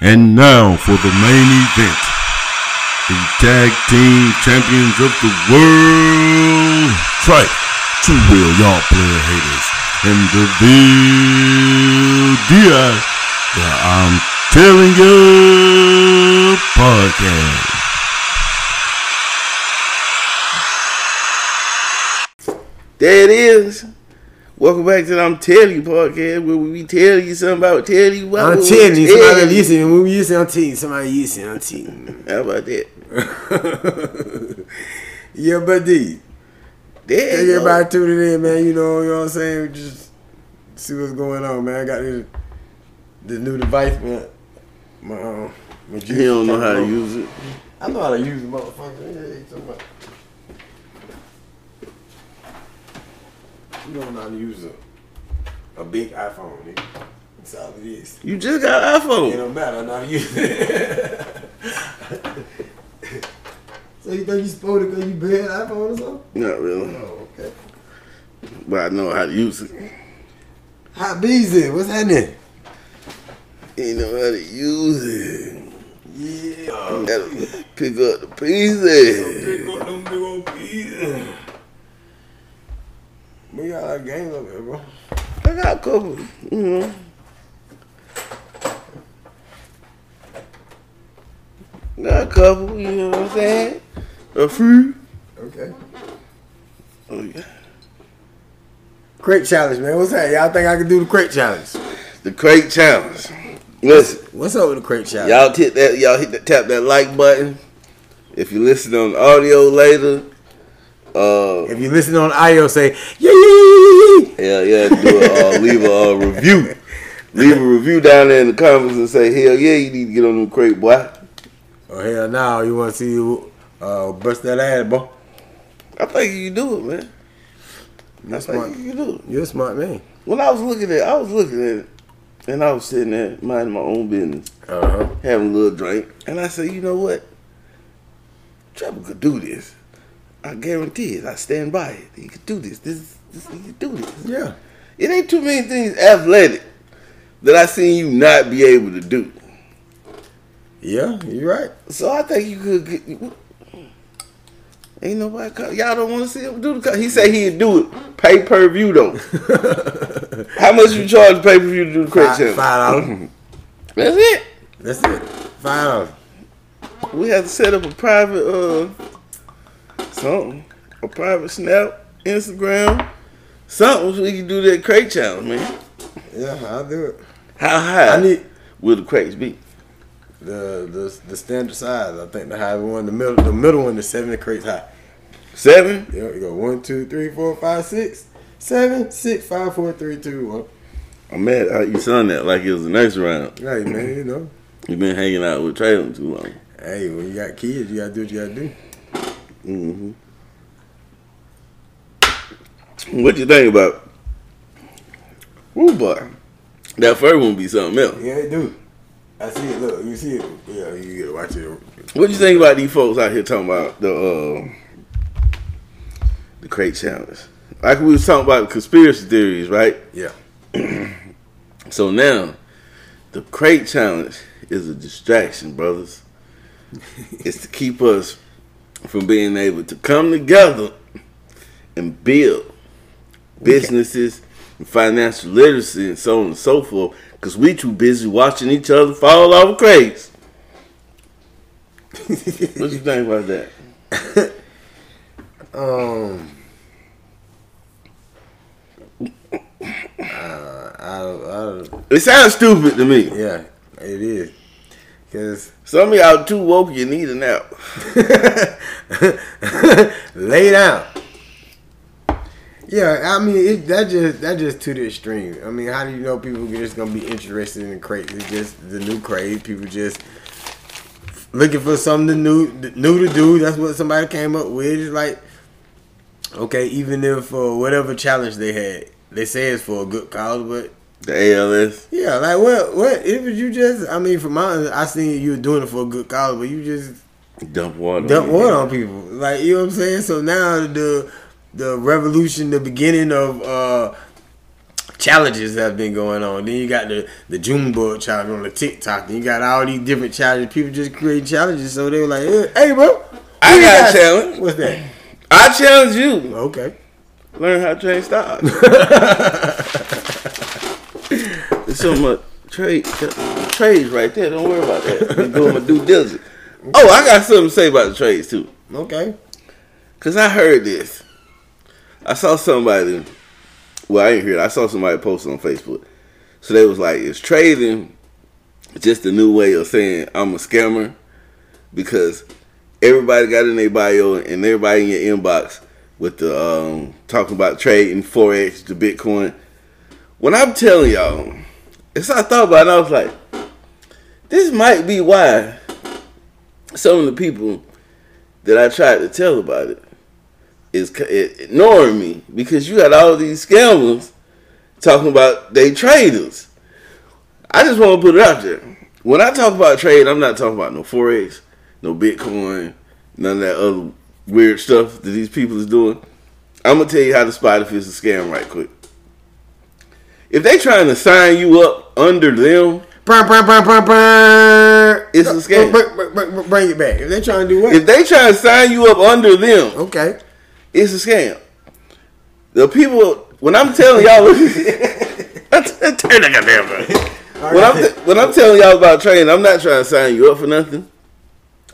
And now for the main event. The tag team champions of the world. Trike, True Will, y'all player haters. And the Diaz. The I'm telling you podcast. There it is. Welcome back to the I'm Telling You podcast where we tell you something about tell you what I'm telling you, tell somebody listening. When we listen, I'm telling you, somebody listening, I'm telling you. How about that? yeah, but D, There thank everybody tuning in, man. You know, you know what I'm saying? Just see what's going on, man. I got this, this new device, man. My, um, my He don't know how to use it. I know how to use it, motherfucker. You talking about- You don't know how to use a, a big iPhone, nigga. That's all it is. You just got an It iPhone. don't matter. I know how to use it. so you think you supposed to go you bad iPhone or something? Not really. Oh, okay. But I know how to use it. Hot bees in. What's happening? You know how to use it. Yeah. You gotta pick up the pieces. Pick up them big old bees. We got a games up here, bro. I got a couple, you know. Got a couple, you know what I'm saying? A few. Okay. Oh, yeah. Crate challenge, man. What's that? Y'all think I can do the crate challenge? The crate challenge. Listen. What's up with the crate challenge? Y'all hit that. Y'all hit that. Tap that like button. If you listen on audio later, uh, If you listen on audio, say yeah, yeah, yeah, yeah, yeah, yeah, do a, uh, leave a uh, review. Leave a review down there in the comments and say, hell yeah, you need to get on them crate, boy. Oh hell no! You want to see you uh, bust that ass, boy? I think you can do it, man. You're I smart. think you can do it. You're a smart man. When I was looking at, I was looking at it, and I was sitting there minding my own business, Uh huh. having a little drink, and I said, you know what? Trevor could do this. I guarantee it. I stand by it. He could do this. This, this he could do this. Yeah. It ain't too many things athletic that I seen you not be able to do. Yeah, you're right. So I think you could get. Ain't nobody. Y'all don't want to see him do the. He said he'd do it pay per view though. How much you charge pay per view to do the crate Five challenge? five dollars. That's it. That's it. Five dollars. We have to set up a private uh something, a private snap, Instagram, something so we can do that crate challenge, man. Yeah, I'll do it. How high I need will the crates be? the the the standard size. I think the high one, the middle, the middle one is seven crates high. Seven? Yeah, you go one, two, three, four, five, six, seven, six, five, four, three, two, one. I'm mad how you son that like it was the next round. Hey man, you know. You've been hanging out with Traylon too long. Hey, when you got kids, you gotta do what you gotta do. Hmm What you think about? Woo boy, that first one be something else. Yeah, they do. I see it. Look, you see it. Yeah, you gotta watch it. What you think about these folks out here talking about the uh, the crate challenge? Like we was talking about conspiracy theories, right? Yeah. So now, the crate challenge is a distraction, brothers. it's to keep us from being able to come together and build businesses and financial literacy and so on and so forth because we too busy watching each other fall off crates. what you think about that? Um. Uh, I, I, It sounds stupid to me. yeah, it is. Cause Some of y'all too woke, you need a nap. lay down. Yeah, I mean it, that just that just to the extreme. I mean, how do you know people are just gonna be interested in the craze? It's just the new craze. People just looking for something new, new to do. That's what somebody came up with. It's like, okay, even if uh, whatever challenge they had, they say it's for a good cause, but The ALS. yeah, like what what if you just? I mean, from my I seen you were doing it for a good cause, but you just Dump water. dump on water on people. Like you know what I'm saying. So now the the revolution, the beginning of uh challenges that have been going on. Then you got the the Junebug challenge on the TikTok. Then you got all these different challenges. People just create challenges. So they were like, "Hey, bro, I we got a challenge. What's that? I challenge you. Okay. Learn how to train stocks. So much trade trades right there. Don't worry about that. I'm doing my due diligence. Oh, I got something to say about the trades too. Okay. Cause I heard this. I saw somebody. Well, I didn't hear it. I saw somebody post on Facebook. So they was like, "Is trading just a new way of saying I'm a scammer?" Because everybody got in their bio and everybody in your inbox with the um, talking about trading forex, to Bitcoin. When I'm telling y'all, as I thought about it, I was like, this might be why some of the people that I tried to tell about it is ignoring me because you got all these scammers talking about they traders. I just want to put it out there. When I talk about trade, I'm not talking about no forex, no Bitcoin, none of that other weird stuff that these people is doing. I'm gonna tell you how to spot if it's a scam right quick. If they trying to sign you up under them, Burn, burn, burn, burn, burn. It's a scam. Bring, it back. If they trying to do what? if they trying to sign you up under them, okay. it's a scam. The people, when I'm telling y'all, turn that goddamn. When I'm, when I'm telling y'all about training, I'm not trying to sign you up for nothing.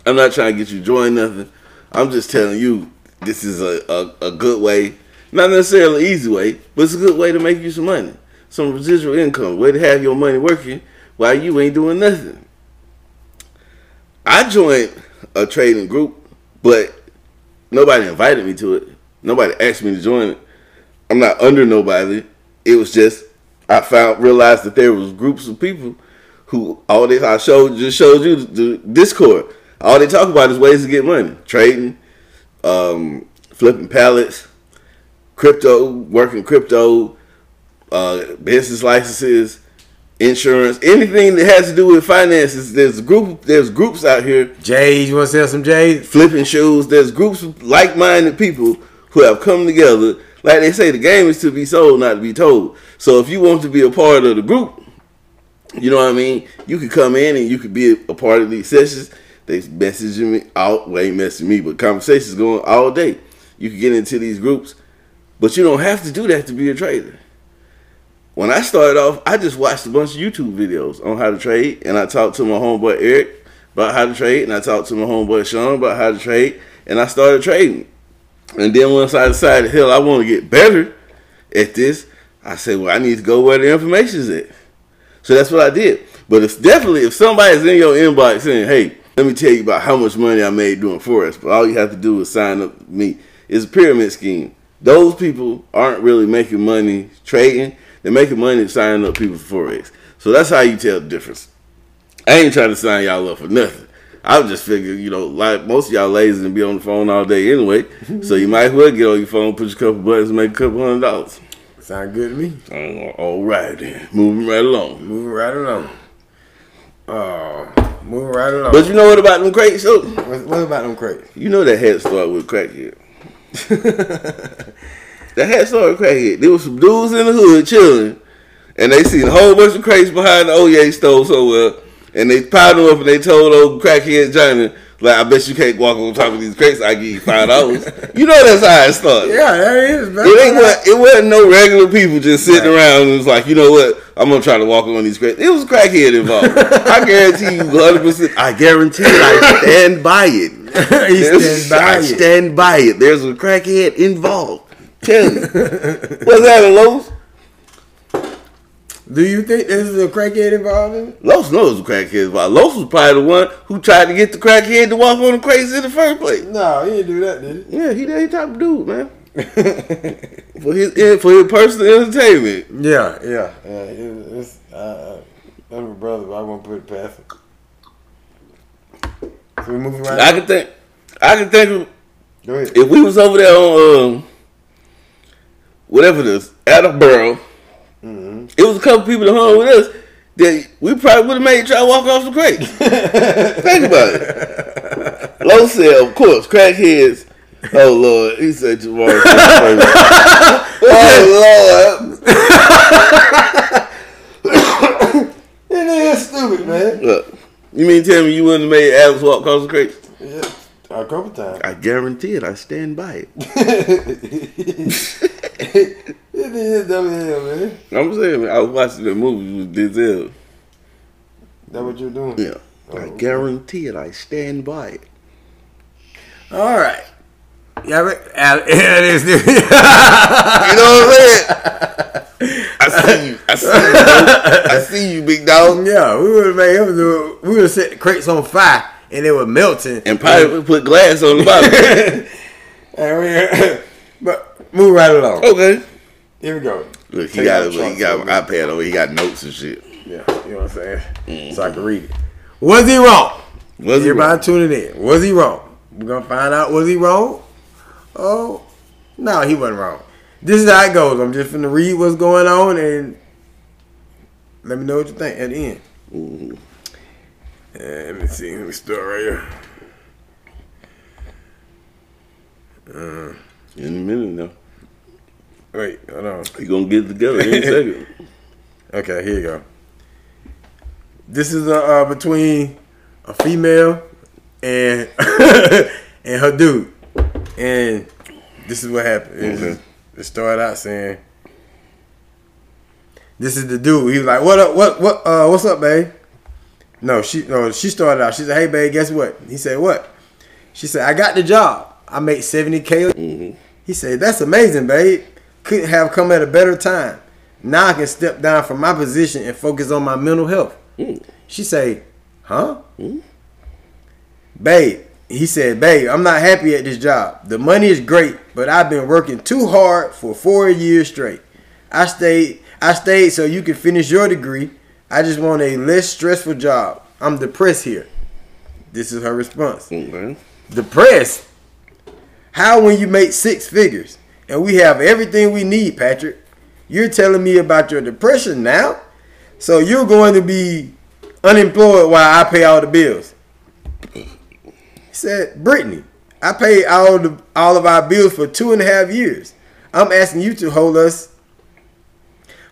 I'm not trying to get you to join nothing. I'm just telling you this is a, a, a good way, not necessarily an easy way, but it's a good way to make you some money, some residual income, way to have your money working while you ain't doing nothing. I joined a trading group, but nobody invited me to it. Nobody asked me to join it. I'm not under nobody. It was just I found realized that there was groups of people who all this I showed just showed you the Discord. All they talk about is ways to get money, trading, um, flipping pallets, crypto, working crypto, uh, business licenses, insurance, anything that has to do with finances. There's a group. There's groups out here Jade, you want to sell some Jade? flipping shoes. There's groups of like-minded people who have come together. Like they say, the game is to be sold, not to be told. So if you want to be a part of the group, you know what I mean. You could come in and you could be a part of these sessions. They messaging me out, well, ain't messaging me, but conversations going all day. You can get into these groups, but you don't have to do that to be a trader. When I started off, I just watched a bunch of YouTube videos on how to trade, and I talked to my homeboy Eric about how to trade, and I talked to my homeboy Sean about how to trade, and I started trading. And then once I decided, hell, I want to get better at this, I said, well, I need to go where the information is at. So that's what I did. But it's definitely if somebody's in your inbox saying, "Hey, let me tell you about how much money I made doing forex," but all you have to do is sign up with me. It's a pyramid scheme. Those people aren't really making money trading; they're making money signing up people for forex. So that's how you tell the difference. I ain't trying to sign y'all up for nothing. I just figure, you know, like most of y'all lazy and be on the phone all day anyway. so you might as well get on your phone, push a couple buttons, and make a couple hundred dollars. Sound good to me. Uh, All right, then. Moving right along. Moving right along. Oh, moving right along. But you know what about them crates? So what, what about them crates? you know that head start with crackhead. that had started crackhead. There was some dudes in the hood chilling, and they seen a whole bunch of crates behind the Oye store somewhere, and they piled them up and they told old crackhead Johnny, like, I bet you can't walk on top of these crates. I give you five dollars. you know that's how it started. Yeah, that is. man. It ain't what it wasn't no regular people just sitting Right. around and was like, you know what, I'm gonna try to walk on these crates. It was crackhead involved. I guarantee you 100 percent I guarantee it, I stand by it. by I it. stand by it. There's a crackhead involved. Tell you. What's happening, Los? Do you think this is a crackhead involved in it? Los knows the crackhead involved. Los was probably the one who tried to get the crackhead to walk on the crazy in the first place. No, he didn't do that, did he? Yeah, he that he type of dude, man. For his for his personal entertainment. yeah, yeah, yeah. It, it's, uh, that's my brother, but I won't put it past him. So we moving right. I can think I can think of if we was over there on um, whatever this Attleboro, it was a couple people that hung with us that we probably would have made try to walk off the crate. Think about it. Low said, of course, crackheads. Oh Lord, he said tomorrow. oh Lord, It is stupid, man. Look, you mean tell me you wouldn't have made Alex walk across the crates? Yeah, a couple times. I guarantee it. I stand by it. It is dumb man. I'm saying, I was watching the movie with Denzel. That what you're doing? Yeah, Oh, I okay. guarantee it. I stand by it. All right. Yeah, it is. You know what I'm saying? I see you. I see you. bro. I see you, big dog. yeah, we would have made him do. We would have set the crates on fire and they were melting. And probably put glass on the bottom. And we- but move right along. okay. Here we go. Look, he Take got he got an iPad over. He got notes and shit. Yeah, you know what I'm saying? So I can read it. Was he wrong? Was he Everybody wrong? tuning in. Was he wrong? We're gonna find out was he wrong? Oh no, he wasn't wrong. This is how it goes. I'm just gonna read what's going on and let me know what you think at the end. Mhm. Uh, let me see. Let me start right here. Uh, In a minute now. wait, hold on. He gonna get it together in a second. Okay, here you go. This is uh, uh, between a female and and her dude, and this is what happened. It, it started out saying, "This is the dude." He was like, "What up? What what? Uh, what's up, babe?" No, she no. She started out. She said, "Hey, babe, guess what?" He said, "What?" She said, "I got the job. I make seventy k." Mm-hmm. He said, "That's amazing, babe. Couldn't have come at a better time. Now I can step down from my position and focus on my mental health." Mm. She said, "Huh?" Mm. Babe, he said, "Babe, I'm not happy at this job. The money is great, but I've been working too hard for four years straight. I stayed, I stayed so you can finish your degree. I just want a less stressful job. I'm depressed here." This is her response Okay. depressed. How when you make six figures and we have everything we need, Patrick? You're telling me about your depression now? So you're going to be unemployed while I pay all the bills. He said, Brittany, I paid all the all of our bills for two and a half years. I'm asking you to hold us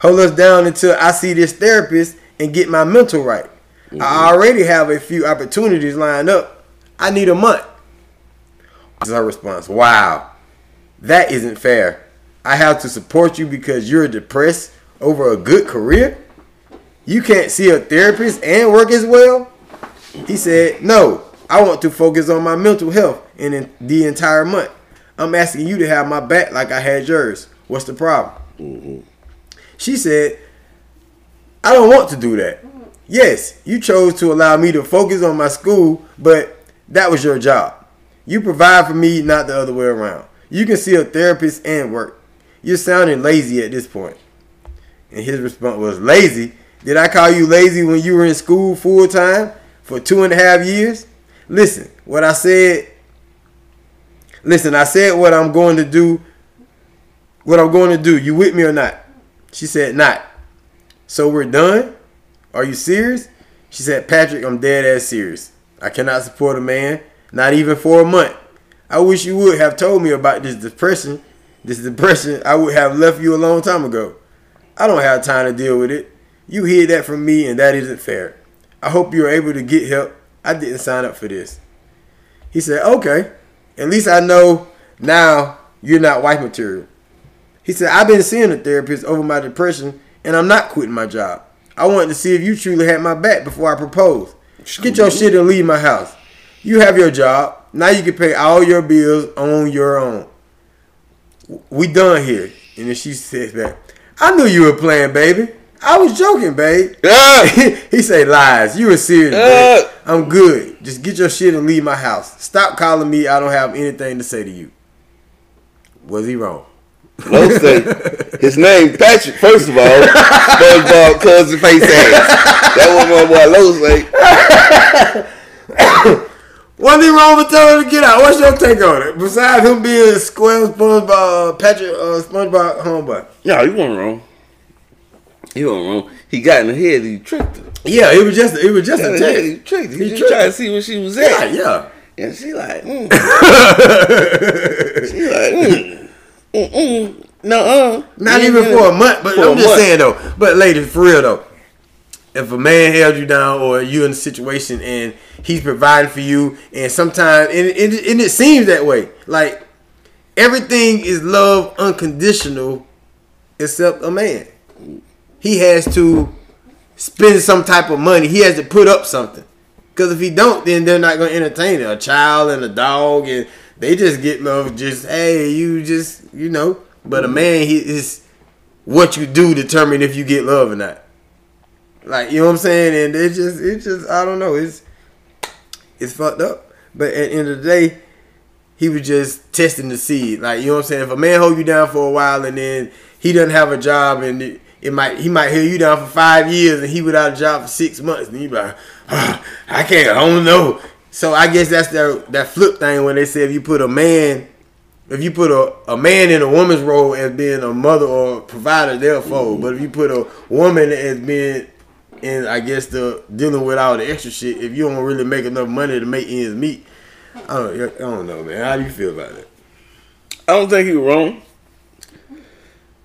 hold us down until I see this therapist and get my mental right. I mm-hmm. already have a few opportunities lined up. I need a month. This is her response. Wow, that isn't fair. I have to support you because you're depressed over a good career. You can't see a therapist and work as well. He said, No, I want to focus on my mental health in in the entire month. I'm asking you to have my back like I had yours. What's the problem? Mm-hmm. She said, I don't want to do that. Yes, you chose to allow me to focus on my school, but that was your job. You provide for me, not the other way around. You can see a therapist and work. You're sounding lazy at this point. And his response was, Lazy? Did I call you lazy when you were in school full time for two and a half years? Listen, what I said, listen, I said what I'm going to do, what I'm going to do. You with me or not? She said, Not. So we're done? Are you serious? She said, Patrick, I'm dead ass serious. I cannot support a man, not even for a month. I wish you would have told me about this depression. This depression, I would have left you a long time ago. I don't have time to deal with it. You hear that from me, and that isn't fair. I hope you're able to get help. I didn't sign up for this. He said, Okay. At least I know now you're not wife material. He said, I've been seeing a therapist over my depression, and I'm not quitting my job. I wanted to see if you truly had my back before I proposed. Get your shit and leave my house. You have your job. Now you can pay all your bills on your own. We done here. And then she says back, I knew you were playing, baby. I was joking, babe. Ah! he say lies. You were serious, babe. I'm good. Just get your shit and leave my house. Stop calling me. I don't have anything to say to you. Was he wrong? Low say his name Patrick. First of all, SpongeBob cousin face ass. That was my boy Low say. Was he wrong for telling her to get out? What's your take on it? Besides him being a square SpongeBob, uh, Patrick, uh, SpongeBob homeboy. No, he wasn't wrong. He wasn't wrong. He got in the head. He tricked her. Yeah, it was just it was just Got a in the head, test. he tricked. He, He tricked tried to see where she was Yeah, yeah. And she like, mm. she like, mm. Mm-mm. No, uh, Not even ain't for a month, but for a I'm just month. saying though. But ladies, for real though, if a man held you down or you in a situation and he's providing for you, and sometimes and it, and it seems that way, like everything is love unconditional, except a man. He has to spend some type of money. He has to put up something. Because if he don't, then they're not gonna entertain it. A child and a dog, and they just get love. Just hey, you just you know. But a man, he is what you do determine if you get love or not. Like you know what I'm saying, and it just it just I don't know. It's it's fucked up. But at the end of the day, he was just testing the seed. Like you know what I'm saying. If a man hold you down for a while and then he doesn't have a job and it, it might he might hold you down for five years and he without a job for six months and you be like, "Ah, I can't, I don't know. So I guess that's that that flip thing when they say if you put a man, if you put a, a man in a woman's role as being a mother or provider, they'll fold. But if you put a woman as being in, I guess the dealing with all the extra shit, if you don't really make enough money to make ends meet, I don't, I don't know, man. How do you feel about it? I don't think was wrong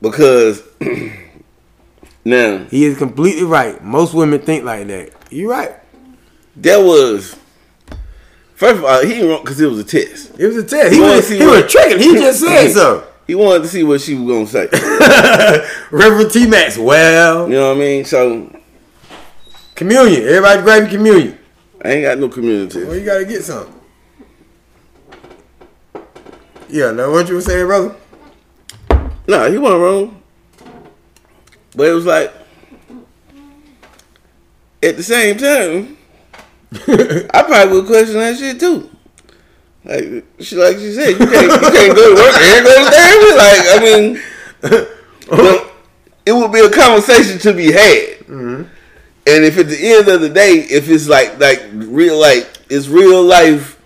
because now He is completely right. Most women think like that. You're right. there was first of all he ain't wrong because it was a test. It was a test. He wanna was see he what- was tricking. He just said so. He wanted to see what she was gonna say. Reverend T Max. Well, You know what I mean? So communion. Everybody grab your communion. I ain't got no community. Well, you gotta get some. Yeah. Now what you were saying, brother? No, he wasn't wrong. But it was like at the same time, I probably would question that shit too. Like she like she said, you can't you can't go to work and go to therapy. Like I mean it would be a conversation to be had. Mm-hmm. And if at the end of the day, if it's like like real like it's real life,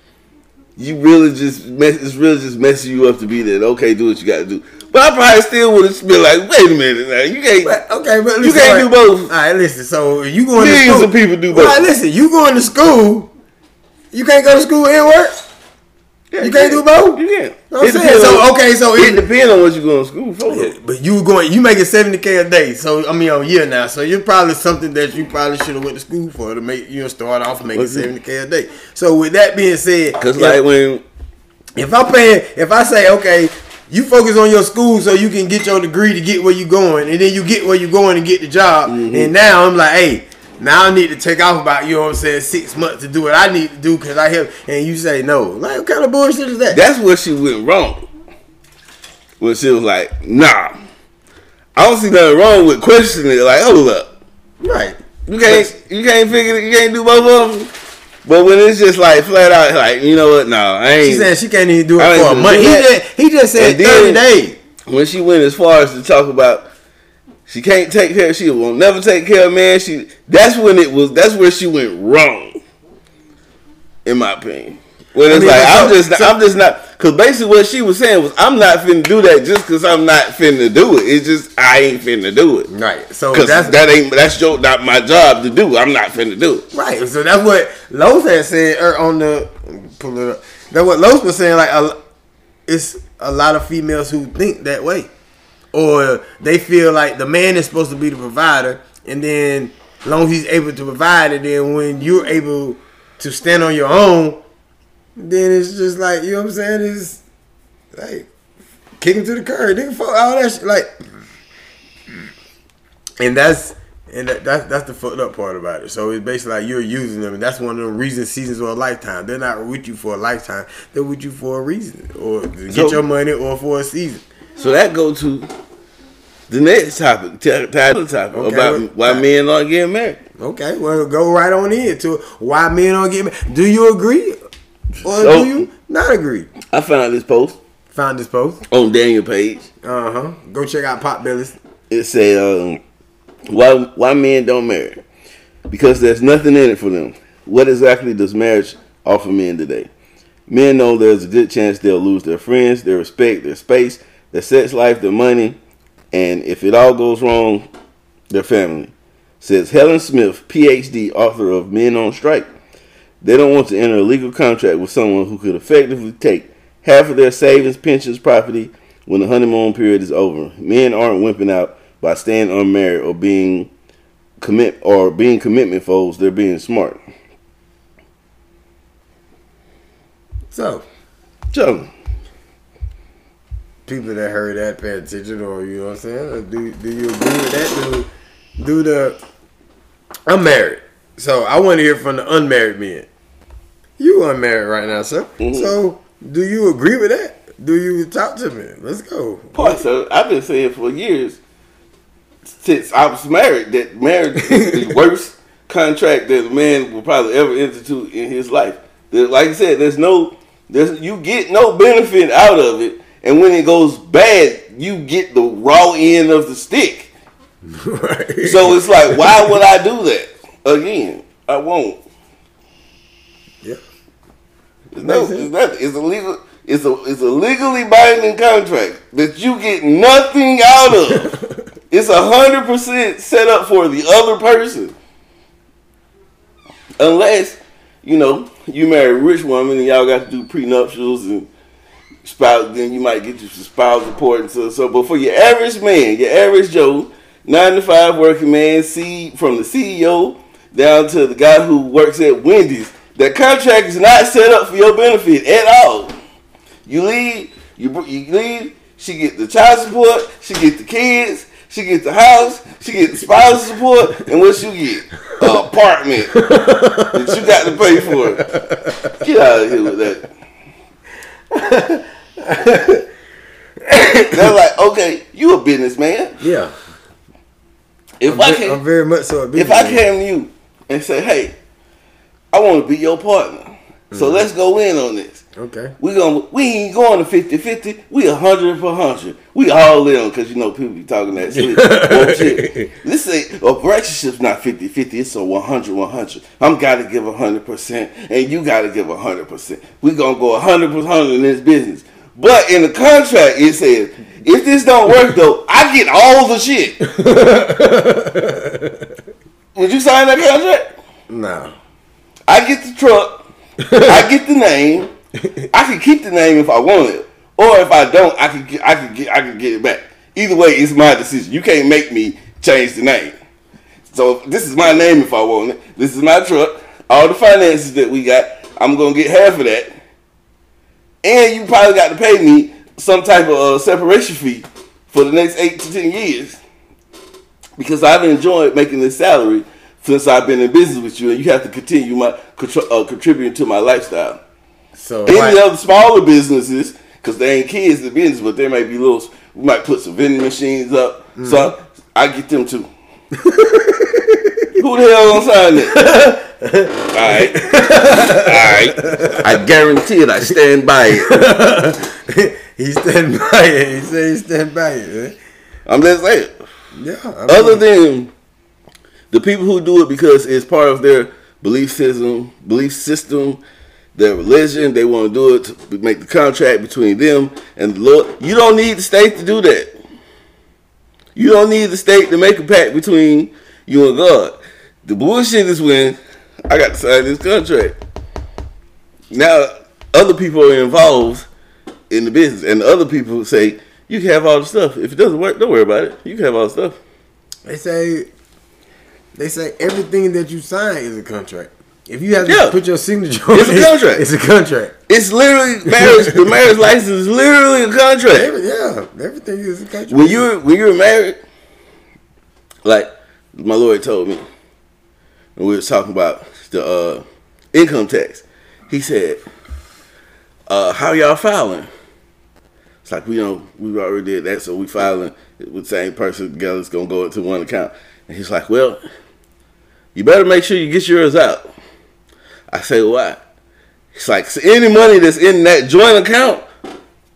you really just mess, it's really just messing you up to be there. Okay, do what you got to do. But I probably still would have been like, wait a minute, now you can't. But, okay, but You can't all do both. All right, listen. So you going to Millions school? of people do All right, listen. You going to school? You can't go to school and work. Yeah, You can't do both? You can't. I'm It saying, depends so, on- okay, so it it- depends on what you going to school for. Yeah, but you going, you making seventy k a day. So I mean, a year now. So you're probably something that you probably should have went to school for to make you know start off making seventy k a day. So with that being said, Because like when if I pay, if I say okay, you focus on your school so you can get your degree to get where you going, and then you get where you going and get the job, Mm-hmm. and now I'm like, hey. Now I need to take off about you know what I'm saying six months to do what I need to do because I have and you say no like what kind of bullshit is that? that's where she went wrong. When she was like, nah. I don't see nothing wrong with questioning it. Like, hold up. right. You can't you can't figure it, you can't do both of them. But when it's just like flat out like, you know what, no, I ain't She said she can't even do it I for a month. He just he just said then- thirty days. when she went as far as to talk about she can't take care she will never take care of man, she that's when it was that's where she went wrong. In my opinion. When it's mean, like but I'm just so- I'm just not because basically what she was saying was I'm not finna do that just because I'm not finna do it. It's just I ain't finna do it. Right. So Cause that's that ain't that's your not my job to do. I'm not finna do it. right. So that's what Los had said er, on the pull it up. That's what Los was saying. Like a, it's a lot of females who think that way, or they feel like the man is supposed to be the provider, and then as long as he's able to provide, and then when you're able to stand on your own, then it's just like you know what I'm saying. It's like kick him to the curb, nigga. Fuck all that shit. Like, and that's and that, that's that's the fucked up part about it. So it's basically like you're using them, and that's one of the reasons seasons are a lifetime. They're not with you for a lifetime. They're with you for a reason, or to get your money, or for a season. So that go to the next topic, t- title topic Okay, about why men aren't getting married. Okay, well, go right on in to why men don't get married. Do you agree, or So- do you not agree? I found this post Found this post. on Daniel page. Uh huh. Go check out Pop Bellis. It said, um, "Why why men don't marry? Because there's nothing in it for them. What exactly does marriage offer men today? Men know there's a good chance they'll lose their friends, their respect, their space, their sex life, their money, and if it all goes wrong, their family." Says Helen Smith, PhD, author of Men on Strike. They don't want to enter a legal contract with someone who could effectively take half of their savings, pensions, property, when the honeymoon period is over. Men aren't wimping out by staying unmarried or being commit or being commitment foes. They're being smart. So, So, people that heard that pay attention, or you know what I'm saying? Do do you agree with that? Do do the I'm married, so I want to hear from the unmarried men. You unmarried right now, sir. Mhm. So, do you agree with that? Do you talk to me? Let's go. Boy, so I've been saying for years since I was married that marriage is the worst contract that a man will probably ever enter into in his life. Like I said, there's no, there's you get no benefit out of it, and when it goes bad, you get the raw end of the stick. right. So it's like, why would I do that again? I won't. yeah. It's no, it's nothing. It's a legal. It's a it's a legally binding contract that you get nothing out of. it's a hundred percent set up for the other person, unless you know you marry a rich woman and y'all got to do prenuptials and spouse. Then you might get you some spouse support and so so. But for your average man, your average Joe, nine to five working man, see from the CEO down to the guy who works at Wendy's, that contract is not set up for your benefit at all. You leave, you you leave. She get the child support. She get the kids. She get the house. She get the spousal support. And what you get? An apartment that you got to pay for. Get out of here with that. They're like, okay, you a businessman. Yeah. If I'm, I can, I'm very much so. a if I came to you and say, hey, I want to be your partner, Mm-hmm. so let's go in on this. Okay. We going we ain't going to 50-50. We a hundred for hundred. We all in because you know people be talking that shit. bullshit. This ain't a relationship's not 50-50. It's a 100-100. I'm gotta give hundred percent, and you gotta give hundred percent. We gonna go hundred percent in this business. But in the contract, it says if this don't work though, I get all the shit. Would you sign that contract? No. I get the truck. I get the name. I can keep the name if I want it, or if I don't, I can get, I can get, I can get it back. Either way, it's my decision. You can't make me change the name. So this is my name if I want it. This is my truck. All the finances that we got, I'm gonna get half of that, and you probably got to pay me some type of uh, separation fee for the next eight to ten years because I've enjoyed making this salary since I've been in business with you, and you have to continue my uh, contributing to my lifestyle. So Any other smaller businesses, because they ain't kids in business, but there may be little. We might put some vending machines up, so I get them too. Who the hell gonna sign that? All right, all right. I guarantee it. I stand by it. he stand by it. He said he stand by it. Man. I'm just saying. Yeah. I Other than the people who do it because it's part of their belief system, belief system, their religion, they want to do it to make the contract between them and the Lord. You don't need the state to do that. You don't need the state to make a pact between you and God. The bullshit is when I got to sign this contract. Now other people are involved in the business, and the other people say you can have all the stuff. If it doesn't work, don't worry about it. You can have all the stuff. they say they say everything that you sign is a contract. If you have to Yeah. put your signature on It's a contract. It's a contract. It's literally marriage. the marriage license is literally a contract. Every, yeah, everything is a contract. When you when you were married, like my lawyer told me, and we were talking about the uh, income tax. He said, uh, "How y'all filing?" It's like we know we already did that, so we filing with the same person together. It's gonna go into one account. And he's like, "Well, you better make sure you get yours out." I say, "Why?" It's like so any money that's in that joint account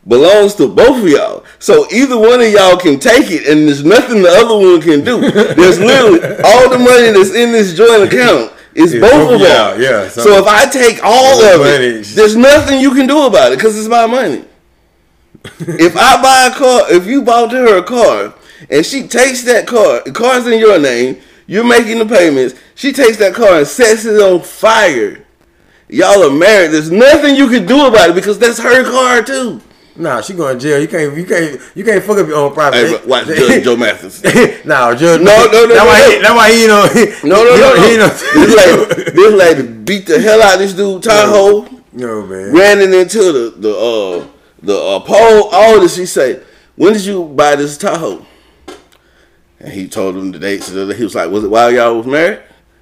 belongs to both of y'all. So either one of y'all can take it, and there's nothing the other one can do. There's literally all the money that's in this joint account is both of y'all. yeah, So, so- if I take all of money it, there's nothing you can do about it because it's my money. if I buy a car, if you bought her a car, and she takes that car, the car's in your name, you're making the payments. She takes that car and sets it on fire. Y'all are married. There's nothing you can do about it because that's her car too. Nah, she going to jail. You can't, you can't, you can't fuck up your own property. Hey, watch Judge Joe Mathis. nah, Judge. No, no, no, That's no, why. no. He, that's why he, you know. No, no, he, no, no. He, this lady, this lady beat the hell out of this dude Tahoe. no man. ran into the the uh the uh, pole. All this, she said, "When did you buy this Tahoe?" And he told him the dates. and He was like, "Was it while y'all was married?"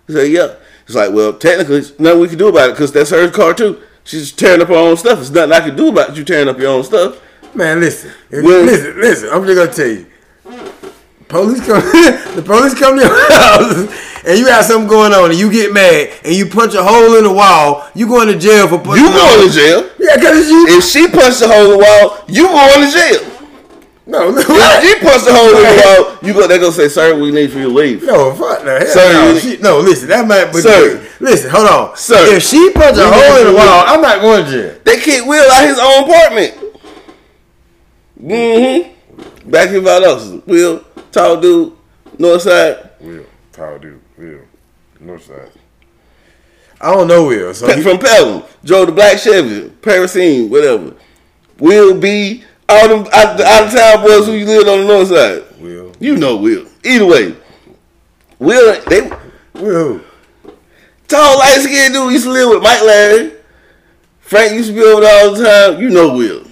He said, "Yeah." He's like, "Well, technically, nothing we can do about it because that's her car too. She's tearing up her own stuff. There's nothing I can do about you tearing up your own stuff." Man, listen, When- listen, listen. I'm just gonna tell you. Police come, the police come to your house, and you have something going on, and you get mad, and you punch a hole in the wall. You going to jail for punching. You going to jail? Yeah, cause you. If she punched a hole in the wall, you going to jail. no, no, If she punched a hole in the wall, you go. They gonna say, "Sir, we need for you to leave." no, fuck no, Sir, no. She, no, listen, that might. But Sir. listen, hold on, Sir. If she punch a hole in the wall, I'm not going to jail. They kicked Will out his own apartment. Mm-hmm. Back in Valdosta. Will, tall dude, north side. Will, tall dude, Will, north side. I don't know Will, so Pe- he, From Pelham. Drove the black Chevy, Parasine, whatever. Will be all them out, out of town boys who you lived on the north side. Will, You know Will. Either way. Will, they Will. tall light skinned dude used to live with Mike Larry. Frank used to be over there all the time. You know Will.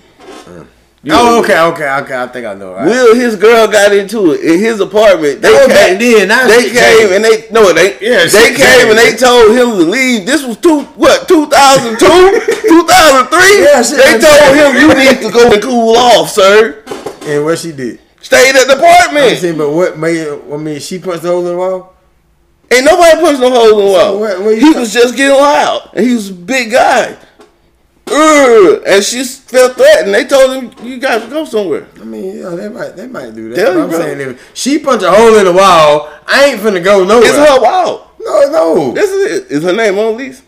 You Oh, okay, okay, okay. I think I know. Right? Will, his girl got into it in his apartment. They oh, That came, then, they came and they no, they Yeah, they shit came and they told him to leave. This was two what 2002, 2003. Yeah, shit they told that. him you need to go and cool off, sir. And what she did? Stayed at the I'm apartment. saying, but what made? I mean, she punched the hole in the wall. Ain't nobody punched no hole in the wall. what- what he talk- was just getting loud, and he was a big guy. Ugh, and she felt threatened. They told him you guys to go somewhere. I mean, yeah, they might, they might do that. Tell I'm bro. saying, if she punch a hole in the wall, I ain't finna go nowhere. It's her wall. No, no. This is it. Is her name on the lease?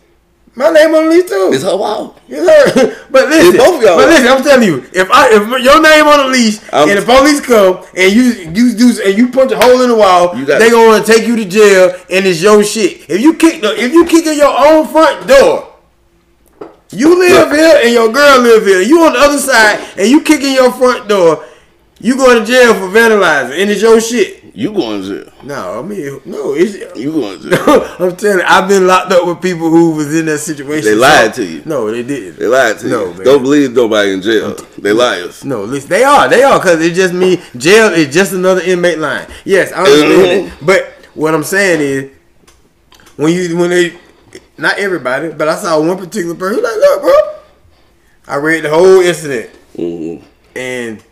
My name on the lease too. It's her wall. It's her. But listen, both y'all. but listen, I'm telling you, if I if your name on the leash I'm- and the police come and you you do and you punch a hole in the wall, they gonna take you to jail and it's your shit. If you kick the if you kick in your own front door. You live here and your girl live here. You on the other side and you kicking your front door. You going to jail for vandalizing and it's your shit. You going to jail. No, I mean no. It's You going to jail. I'm telling you, I've been locked up with people who was in that situation. They lied to you. No, they didn't. They lied to No, you. man. Don't believe nobody in jail. They liars. No, listen, they are, they are, because it just me. jail is just another inmate line. Yes, I understand it, but what I'm saying is, when you when they, not everybody, but I saw one particular person like, look, bro, I read the whole incident, Mhm. and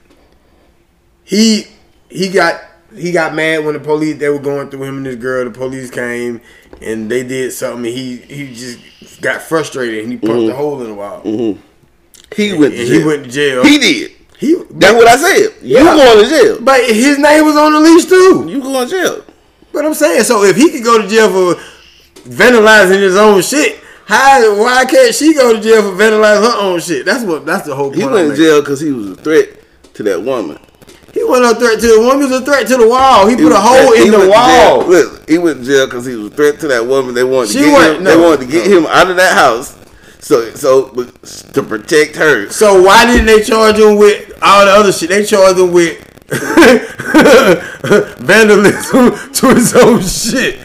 he he got he got mad when the police they were going through him and this girl. The police came and they did something. And he he just got frustrated and he punched a hole in the wall. He went to And jail. he went to jail. He did. He, That's what I said. You Yeah. going to jail. But his name was on the leash too. You going to jail. But I'm saying, so if he could go to jail for vandalizing his own shit, how why can't she go to jail for vandalizing her own shit? That's what that's the whole point. He went to jail because he was a threat to that woman. He went a threat to the woman. He was a threat to the wall. He, He put a hole in the to wall. Look, he went to jail because he was a threat to that woman. They wanted to She get went- him. no, they wanted to get no. him out of that house. So, so to protect her. So why didn't they charge him with all the other shit? They charged him with vandalism to his own shit.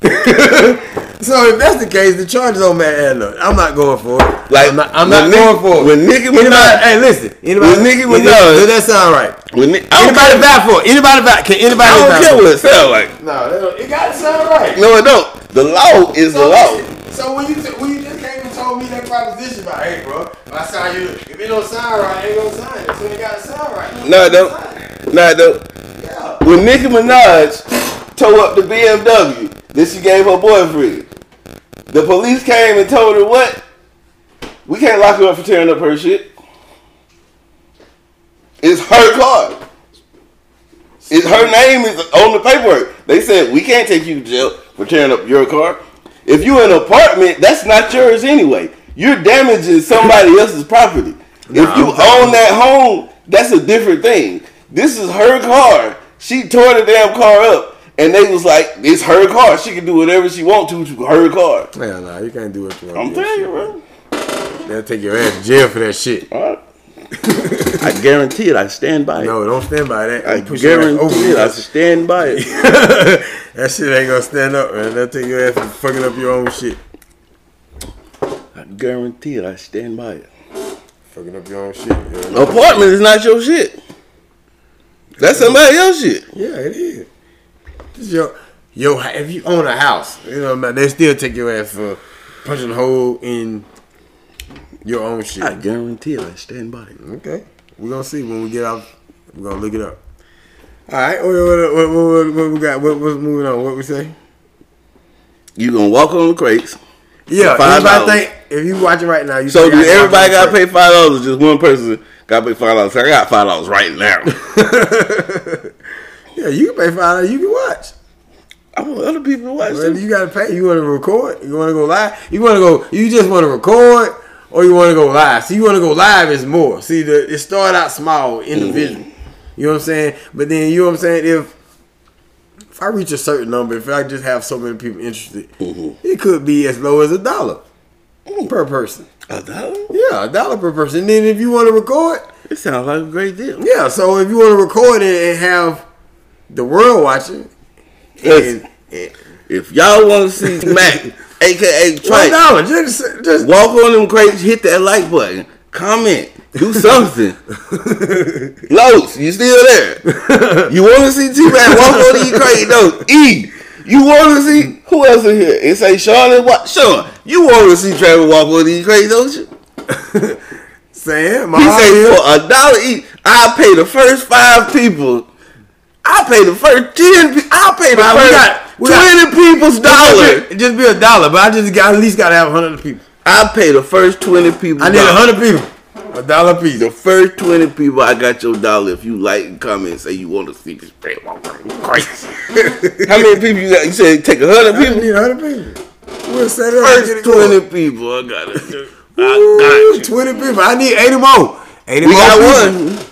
so if that's the case, the charges don't matter. I'm not going for it. Like I'm not, I'm not Nick- going for it. when Nicki anybody, Minaj- hey, listen. Anybody, when Nicki anybody- Minaj- does that sound right? When Nick, Anybody care, for it? Anybody vouch? Can anybody I don't care what it? it sound like. No, it got to sound right. No, it don't. The law is the law. listen, so when you t- when you just came and told me that proposition about, hey, bro, if I sign you, if it don't sound right, I ain't gonna sign it. So it gotta sound right. No, it don't. No, it don't. Yeah. When Nicki Minaj tore up the BMW that she gave her boyfriend, the police came and told her what? We can't lock her up for tearing up her shit. It's her car. It's her name is on the paperwork. They said we can't take you to jail for tearing up your car. If you're in an apartment, that's not yours anyway. You're damaging somebody else's property. Nah, if you own that home, that's a different thing. This is her car. She tore the damn car up, and they was like, "It's her car. She can do whatever she want to to her car." Hell nah, you can't do what you want. I'm telling you, bro. They'll take your ass to jail for that shit. All right. I guarantee it. I stand by it. No, don't stand by that. I push guarantee over it. I stand by it. that shit ain't gonna stand up, man. That'll take your ass for fucking up your own shit. I guarantee it. I stand by it. Fucking up your own shit. you know? Apartment is not your shit. That's somebody else's shit. Yeah, it is. Your your if you own a house, you know, man, they still take your ass for punching a hole in your own shit. I guarantee it. I stand by it. Okay, we're gonna see when we get out. We're gonna look it up. All right, what, what, what, what, we got? What, what's moving on? What we say? You gonna walk on the crates. Yeah, Five everybody think if you watching right now, you So do everybody got to pay five dollars? Just one person got to pay five dollars. I got five dollars right now. Yeah, you can pay five dollars. You can watch. I want other people to watch. Too. you gotta pay, you want to record, you want to go live, you want to go, you just want to record, or you want to go live. So you want to go live is more. See, the it started out small, individual. Mm-hmm. You know what I'm saying? But then you know what I'm saying? If if I reach a certain number, if I just have so many people interested, mm-hmm. it could be as low as a dollar mm. per person. A dollar? Yeah, a dollar per person. then if you want to record, It sounds like a great deal. yeah. So if you want to record it and have the world watching, Listen, and, and if y'all want to see Mac, aka one Trice, dollar, just just walk on them crates, hit that like button, comment, do something. Los, you still there? You want to see T Mac walk on these crates? No, E. You want to see who else in here? It say Sean and what? Sean, you want to see Trevor walk on these crates, don't you? saying, He say for a dollar each, I'll pay the first five people. I'll pay the first ten. pe- I'll pay the Right, we first got- we got- twenty people's dollar. It just be a dollar, but I just got at least gotta have hundred people. I'll pay the first twenty people. I need a hundred people, a dollar piece. The first twenty people, I got your dollar. If you like and comment and say you want to see this bread walk crazy. How many people you got? You said take a hundred I people. need a hundred people. We'll set it up. First it going. twenty people, I got it. I got you. Twenty people. I need eighty more. Eighty We more. got people. one.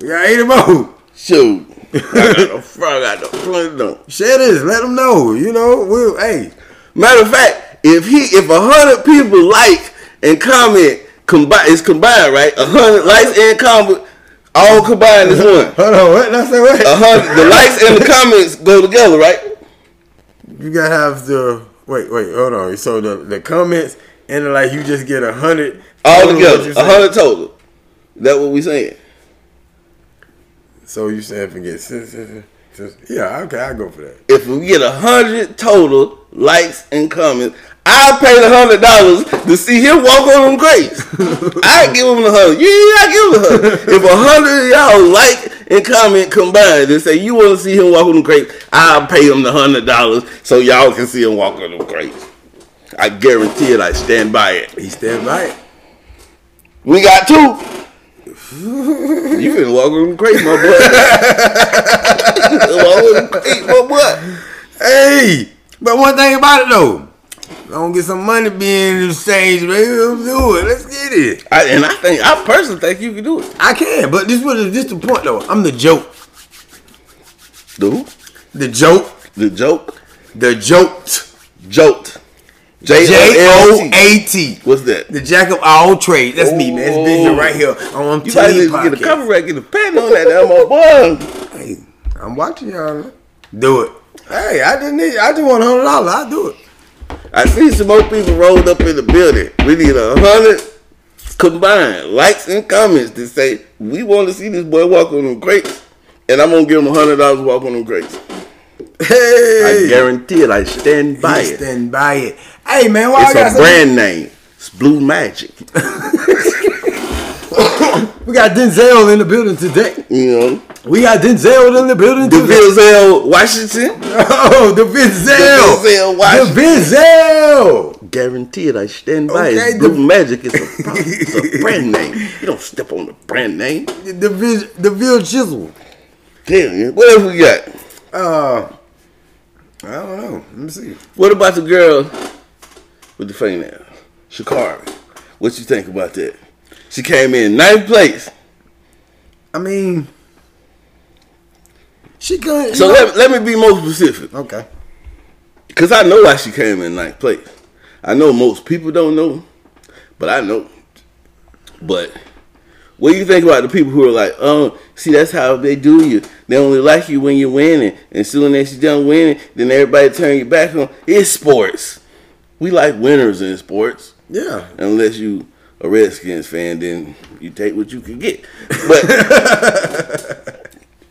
We got eighty more. Shoot. I got the front. I got the. No. Share this. Let them know. You know, we'll. Hey, Matter of fact, if he if a hundred people like and comment combine it's combined, right? A hundred likes and comment all combined is one. hold on. What? That's say what? A hundred the likes and the comments go together, right? You gotta have the. Wait, wait. Hold on. So the the comments and the like, you just get a hundred All together. A hundred total. That what we saying. So you said forget. sis- sis- sis- Yeah. Okay. I'll go for that. If we get a hundred total likes and comments, I'll pay the hundred dollars to see him walk on them crates. I give him the hundred. Yeah, I give him the hundred. If a hundred of y'all like and comment combined and say you want to see him walk on them crates, I'll pay him the hundred dollars so y'all can see him walk on them crates. I guarantee it. I stand by it. He stand by it. We got two. You finna walk on them crates, my boy. walk on them crates, my boy. Hey, but one thing about it though, I don't get some money being in the stage, baby. Let's do it. Let's get it. I, and I think I personally think you can do it. I can, but this was this the point though. I'm the joke. Dude, The joke. the joke, The joked. joked, J O O L T. A T. What's that? The jack of all trades. That's me, man. It's big here oh. right here on You might need to get a cover rack and a pen on that, now, my boy. Hey, I'm watching y'all. Do it. Hey, I just need. I just want a hundred dollars. I'll do it. I see some more people rolled up in the building. We need a hundred combined likes and comments to say we want to see this boy walk on them crates, and I'm gonna give him a hundred dollars walk on them crates. I guarantee it. I stand by it. stand by it. Hey man, why I It's a some- brand name. It's Blue Magic. We got Denzel in the building today. You know, We got Denzel in the building today. Denzel Washington. Oh, the Denzel. Denzel Washington. The Denzel. Guarantee it. I stand by Okay, it. Blue Magic is a, it's a brand name. You don't step on the brand name. The Bill Chisel. Damn, what else we got? Uh, I don't know. Let me see. What about the girl with the fingernail? Sha'Carri. What you think about that? She came in ninth place. I mean, she could. So let, let me be more specific. okay. Because I know why she came in ninth place. I know most people don't know, but I know. But what do you think about the people who are like, oh, see, that's how they do you. They only like you when you're winning, and soon as you're done winning, then everybody turn your back on. It's sports. We like winners in sports. Yeah. Unless you a Redskins fan, then you take what you can get. But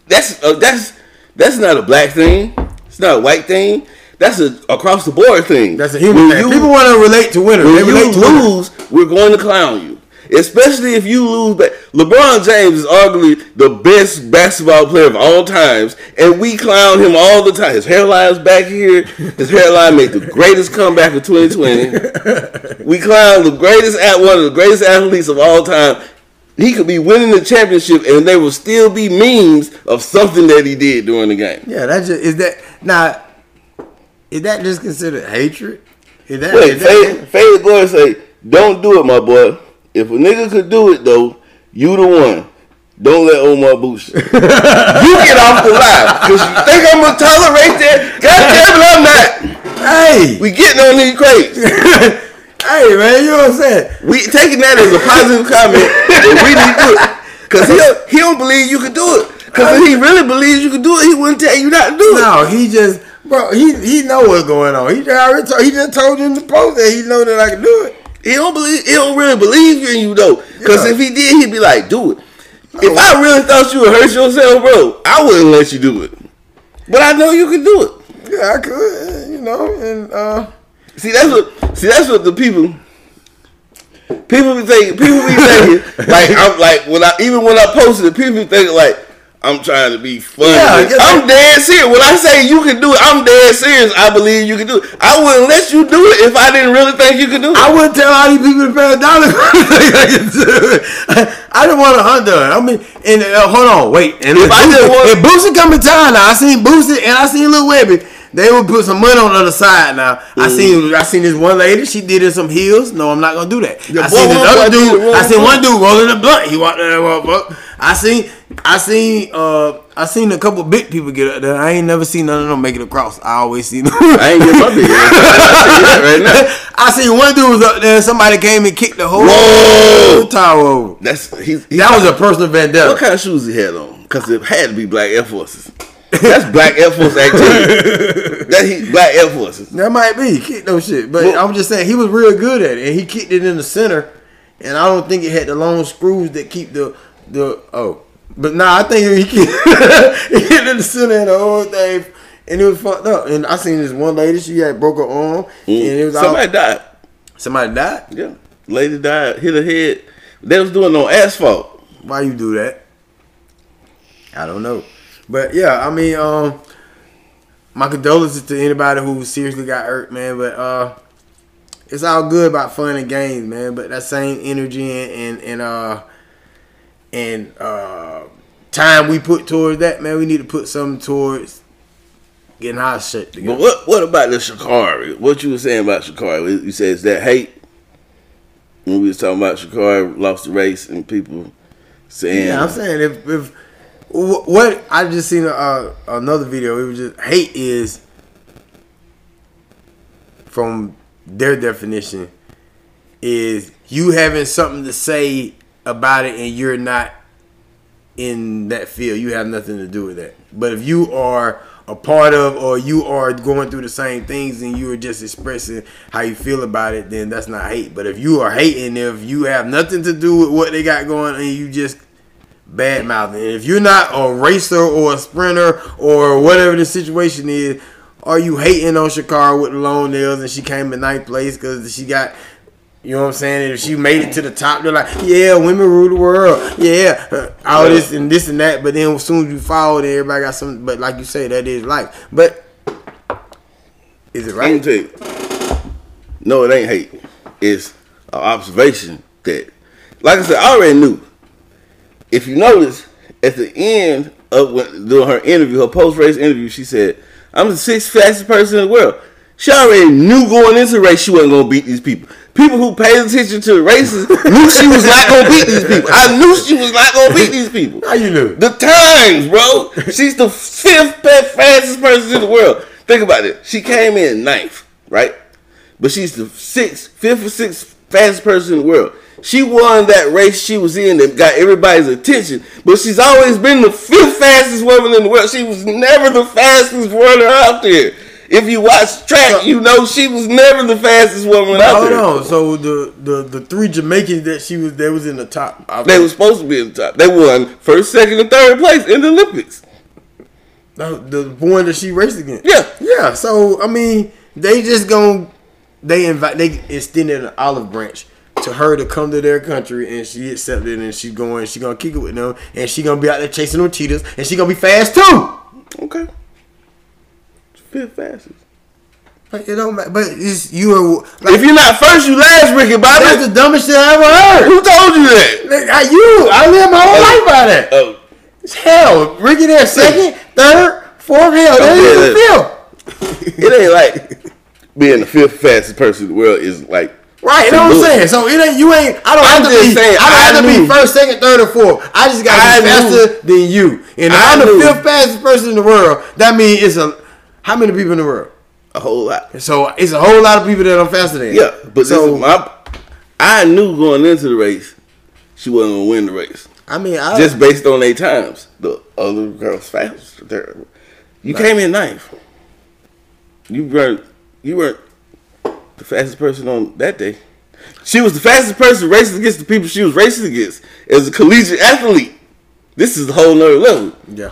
that's uh, that's that's not a black thing. It's not a white thing. That's a across the board thing. That's a human When thing. you- People want to relate to winners. They when you relate to winners. lose, we're going to clown you. Especially if you lose. But LeBron James is arguably the best basketball player of all times, and we clown him all the time. His hairline's back here. His hairline made the greatest comeback of 2020. we clown the greatest at one of the greatest athletes of all time. He could be winning the championship, and there will still be memes of something that he did during the game. Yeah, that just is that now. Is that just considered hatred? Is that, Wait, is that Fade, Fade Boy say, don't do it, my boy. If a nigga could do it, though, you the one. Don't let Omar Bush. you get off the line. Because you think I'm going to tolerate that? God damn it, I'm not. hey, We getting on these crates. hey, man, you know what I'm saying? We taking that as a positive comment. and we need to do it. Because he, don't- he don't believe you can do it. Because if he really believes you can do it, he wouldn't tell you not to do it. No, he just, bro, he he know what's going on. He just already told, he just told you in the post that he know that I can do it. He don't believe. He don't really believe in you though. Because Yeah. if he did, he'd be like, "Do it." If I really thought you would hurt yourself, bro, I wouldn't let you do it. But I know you can do it. Yeah, I could, you know, and uh, See, that's what. See, that's what the people. People be thinking. People be thinking like I'm like when I even when I posted it, people be thinking like I'm trying to be funny. Yeah, I get I'm dead serious. When I say you can do it, I'm dead serious. I believe you can do it. I wouldn't let you do it if I didn't really think you could do it. I wouldn't tell all these people to pay a dollar. I didn't want a hundred. I mean, and uh, hold on, wait. And If if, I didn't want- if Boosie come to town now, I seen Boosie and I seen Lil Webbie. They would put some money on the other side now. I Mm. seen I seen this one lady. She did in some heels. No, I'm not gonna do that. Yeah, I boy, seen this other dude. I seen one dude rolling a blunt. He walked in there. I seen I seen uh I seen a couple big people get up there. I ain't never seen none of them make it across. I always see them. I ain't get my big. I see right now. I seen one dude was up there. Somebody came and kicked the whole Whoa! tower over. That's he's, he's That was a personal vendetta. What kind of shoes he had on? Because it had to be black Air Forces. That's black Air Force activity. that he black Air Forces. That might be. He kicked no shit. But Well- I'm just saying he was real good at it. And he kicked it in the center. And I don't think it had the long screws that keep the the oh. But nah, I think he kicked, he hit it in the center and the whole thing. And it was fucked up. And I seen this one lady, she had broke her arm. And it was Somebody all, died. somebody died. Yeah, lady died, hit her head. They was doing on asphalt. Why you do that? I don't know. But yeah, I mean, um, my condolences to anybody who seriously got hurt, man. But uh, it's all good about fun and games, man. But that same energy and and, and uh and uh time we put towards that, man, we need to put something towards getting our shit together. But what what about the Sha'Carri? What you were saying about Sha'Carri? You said is that hate? When we was talking about Sha'Carri lost the race and people saying Yeah, I'm saying if if what I just seen uh, another video. It was just hate is from their definition is you having something to say about it and you're not in that field. You have nothing to do with that. But if you are a part of or you are going through the same things and you are just expressing how you feel about it, then that's not hate. But if you are hating, if you have nothing to do with what they got going and you just bad mouthing. If you're not a racer or a sprinter or whatever the situation is, are you hating on Shakara with the long nails and she came in ninth place because she got, you know what I'm saying? And if she made it to the top, they're like, yeah, women rule the world. Yeah, uh, all this and this and that. But then as soon as you follow, then everybody got something. But like you say, that is life. But is it right? No, it ain't hate. It's an observation that, like I said, I already knew. If you notice, at the end of when, doing her interview, her post race interview, she said, "I'm the sixth fastest person in the world." She already knew going into race she wasn't gonna beat these people. People who paid attention to the races knew she was not gonna beat these people. I knew she was not gonna beat these people. How you knew? The times, bro. She's the fifth fastest person in the world. Think about it. She came in ninth, right? But she's the sixth, fifth or sixth fastest person in the world. She won that race she was in that got everybody's attention, but she's always been the fifth fastest woman in the world. She was never the fastest runner out there. If you watch track, you know she was never the fastest woman out Hold there. on. So the, the the three Jamaicans that she was that was in the top. I- They were supposed to be in the top. They won first, second, and third place in the Olympics. the, the one that she raced against. Yeah. Yeah. So I mean, they just gonna they invite they extended an olive branch to her to come to their country, and she accepted, and she going she gonna kick it with them, and she gonna be out there chasing them cheetahs, and she gonna be fast too. Okay. Fifth fastest. But it don't matter. But it's you are like, If you're not first, you last, Ricky But that's Bobby. the dumbest shit I ever heard. Who told you that? Like, I, you, I live my whole oh. life by that. Oh, It's hell. Ricky there second, third, fourth, hell. Didn't even feel. it ain't like being the fifth fastest person in the world is like Right, you know what I'm saying? So it ain't you ain't I don't I'm have to be saying, I don't have I to be first, second, third, or fourth. I just gotta I be faster than you. And if I I'm the fifth fastest person in the world, that means it's a how many people in the world? a whole lot. So it's a whole lot of people that I'm faster than. Yeah, but so this is my. I knew going into the race, she wasn't gonna win the race I mean I just based on their times. The other girls fast. You came in ninth. You weren't. You weren't the fastest person on that day. She was the fastest person racing against the people she was racing against as a collegiate athlete. This is a whole nother level. yeah.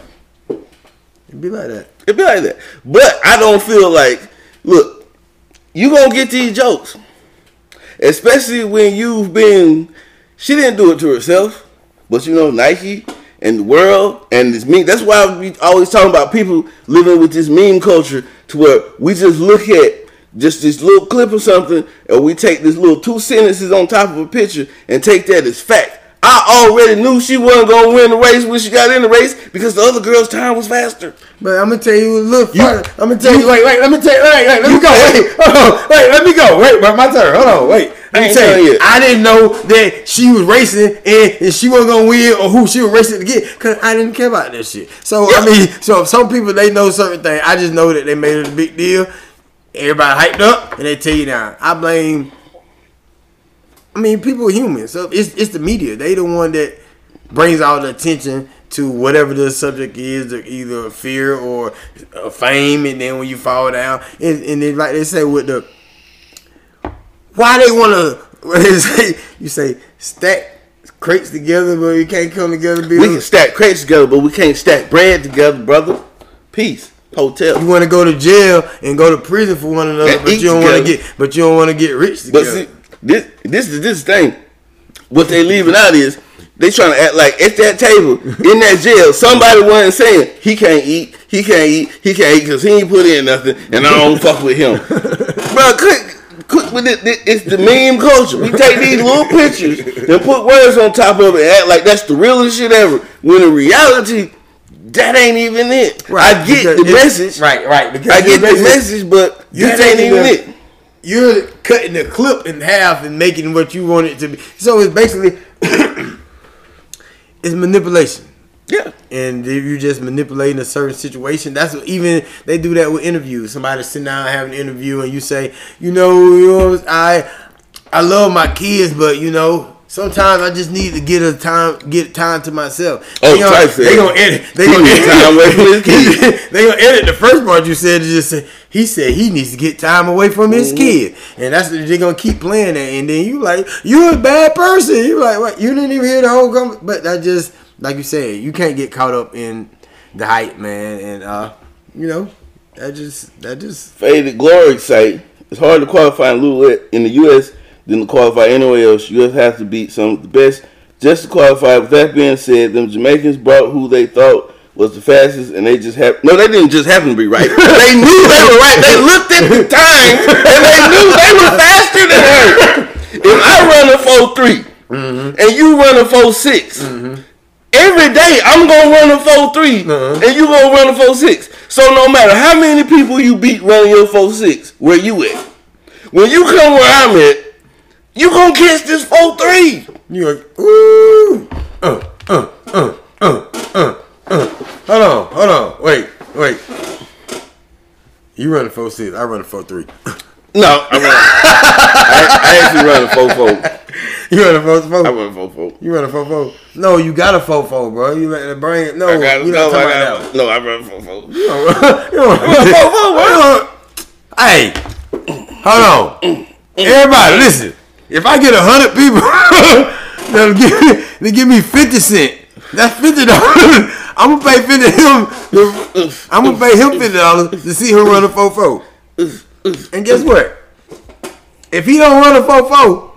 It'd be like that. It'd be like that. But I don't feel like, look, you gonna get these jokes, especially when you've been. She didn't do it to herself, but you know Nike and the world and this meme. That's why we always talking about people living with this meme culture, to where we just look at just this little clip or something, and we take this little two sentences on top of a picture and take that as fact. I already knew she wasn't gonna win the race when she got in the race because the other girl's time was faster. But I'm gonna tell you a little further. I'm gonna tell you, wait, wait, let me tell you, wait, wait, let me go, wait, hold on, wait, let me go, wait, my, my turn, hold on, wait. Let me tell you. I didn't know that she was racing and, and she wasn't gonna win or who she was racing to get, cause I didn't care about that shit. So I mean, so some people they know certain things. I just know that they made it a big deal. Everybody hyped up, and they tell you now. I blame. I mean, people are human, so it's it's the media. They the one that brings all the attention to whatever the subject is, either fear or uh, fame, and then when you fall down, and, and then like they say with the why they want to say you say stack crates together, but you can't come together. Be We can stack crates together, but we can't stack bread together, brother. Peace. Hotel. you want to go to jail and go to prison for one another, but you don't want to get, but you don't want to get rich together. This this is this thing. What they leaving out is they trying to act like at that table in that jail, somebody wasn't saying he can't eat, he can't eat, he can't eat because he ain't put in nothing, and I don't fuck with him, bro. Quit, quit with it. it- It's the meme culture. We take these little pictures and put words on top of it and act like that's the realest shit ever. When in reality, that ain't even it. I get the message. Right, right. Because I get the message, but You that ain't even it. You're cutting the clip in half and making what you want it to be. So it's basically it's manipulation. Yeah. And if you're just manipulating a certain situation, that's what even they do that with interviews. Somebody sit down and have an interview, and you say, you know, you know, I I love my kids, but you know, sometimes I just need to get a time, get time to myself. Oh, they gonna, said they gonna edit. They gonna edit time away from his kids. they gonna edit the first part you said. Just say he said he needs to get time away from his Mm-hmm. kid, and that's they're gonna keep playing that. And then you like you're a bad person. You like what? You didn't even hear the whole com But that just like you said, you can't get caught up in the hype, man. And uh, you know, that just that just Faded Glory site. It's hard to qualify in Lula in the U.S. than to qualify anywhere else. You just have to beat some of the best just to qualify. With that being said, them Jamaicans brought who they thought was the fastest, and they just have no. They didn't just happen to be right. they knew they were right. They looked at the time and they knew they were faster than her. If I run a four three mm-hmm. and you run a four six mm-hmm. Every day I'm gonna run a four three, uh-huh. and you gonna run a four six. So no matter how many people you beat running your four six, where you at? When you come where I'm at, you gonna catch this four three. you like ooh, uh, uh, uh, uh, uh, uh. Hold on, hold on, wait, wait. You run a four six, I run a four three. No, I run. I, I actually run a fofo. You run a four I run a fofo. You run a four four. No, you got a four four, bro. You let the brain. No, I got, you no, not I talking about got, no, I run a fofo. You don't- you don't- Hey, hold on. Everybody, listen. If I get a hundred people, they'll give me, they give me fifty cent. That's fifty dollars. I'm gonna pay fifty him. I'm gonna pay him fifty dollars to see him run a four four. And guess what? If he don't run a four four,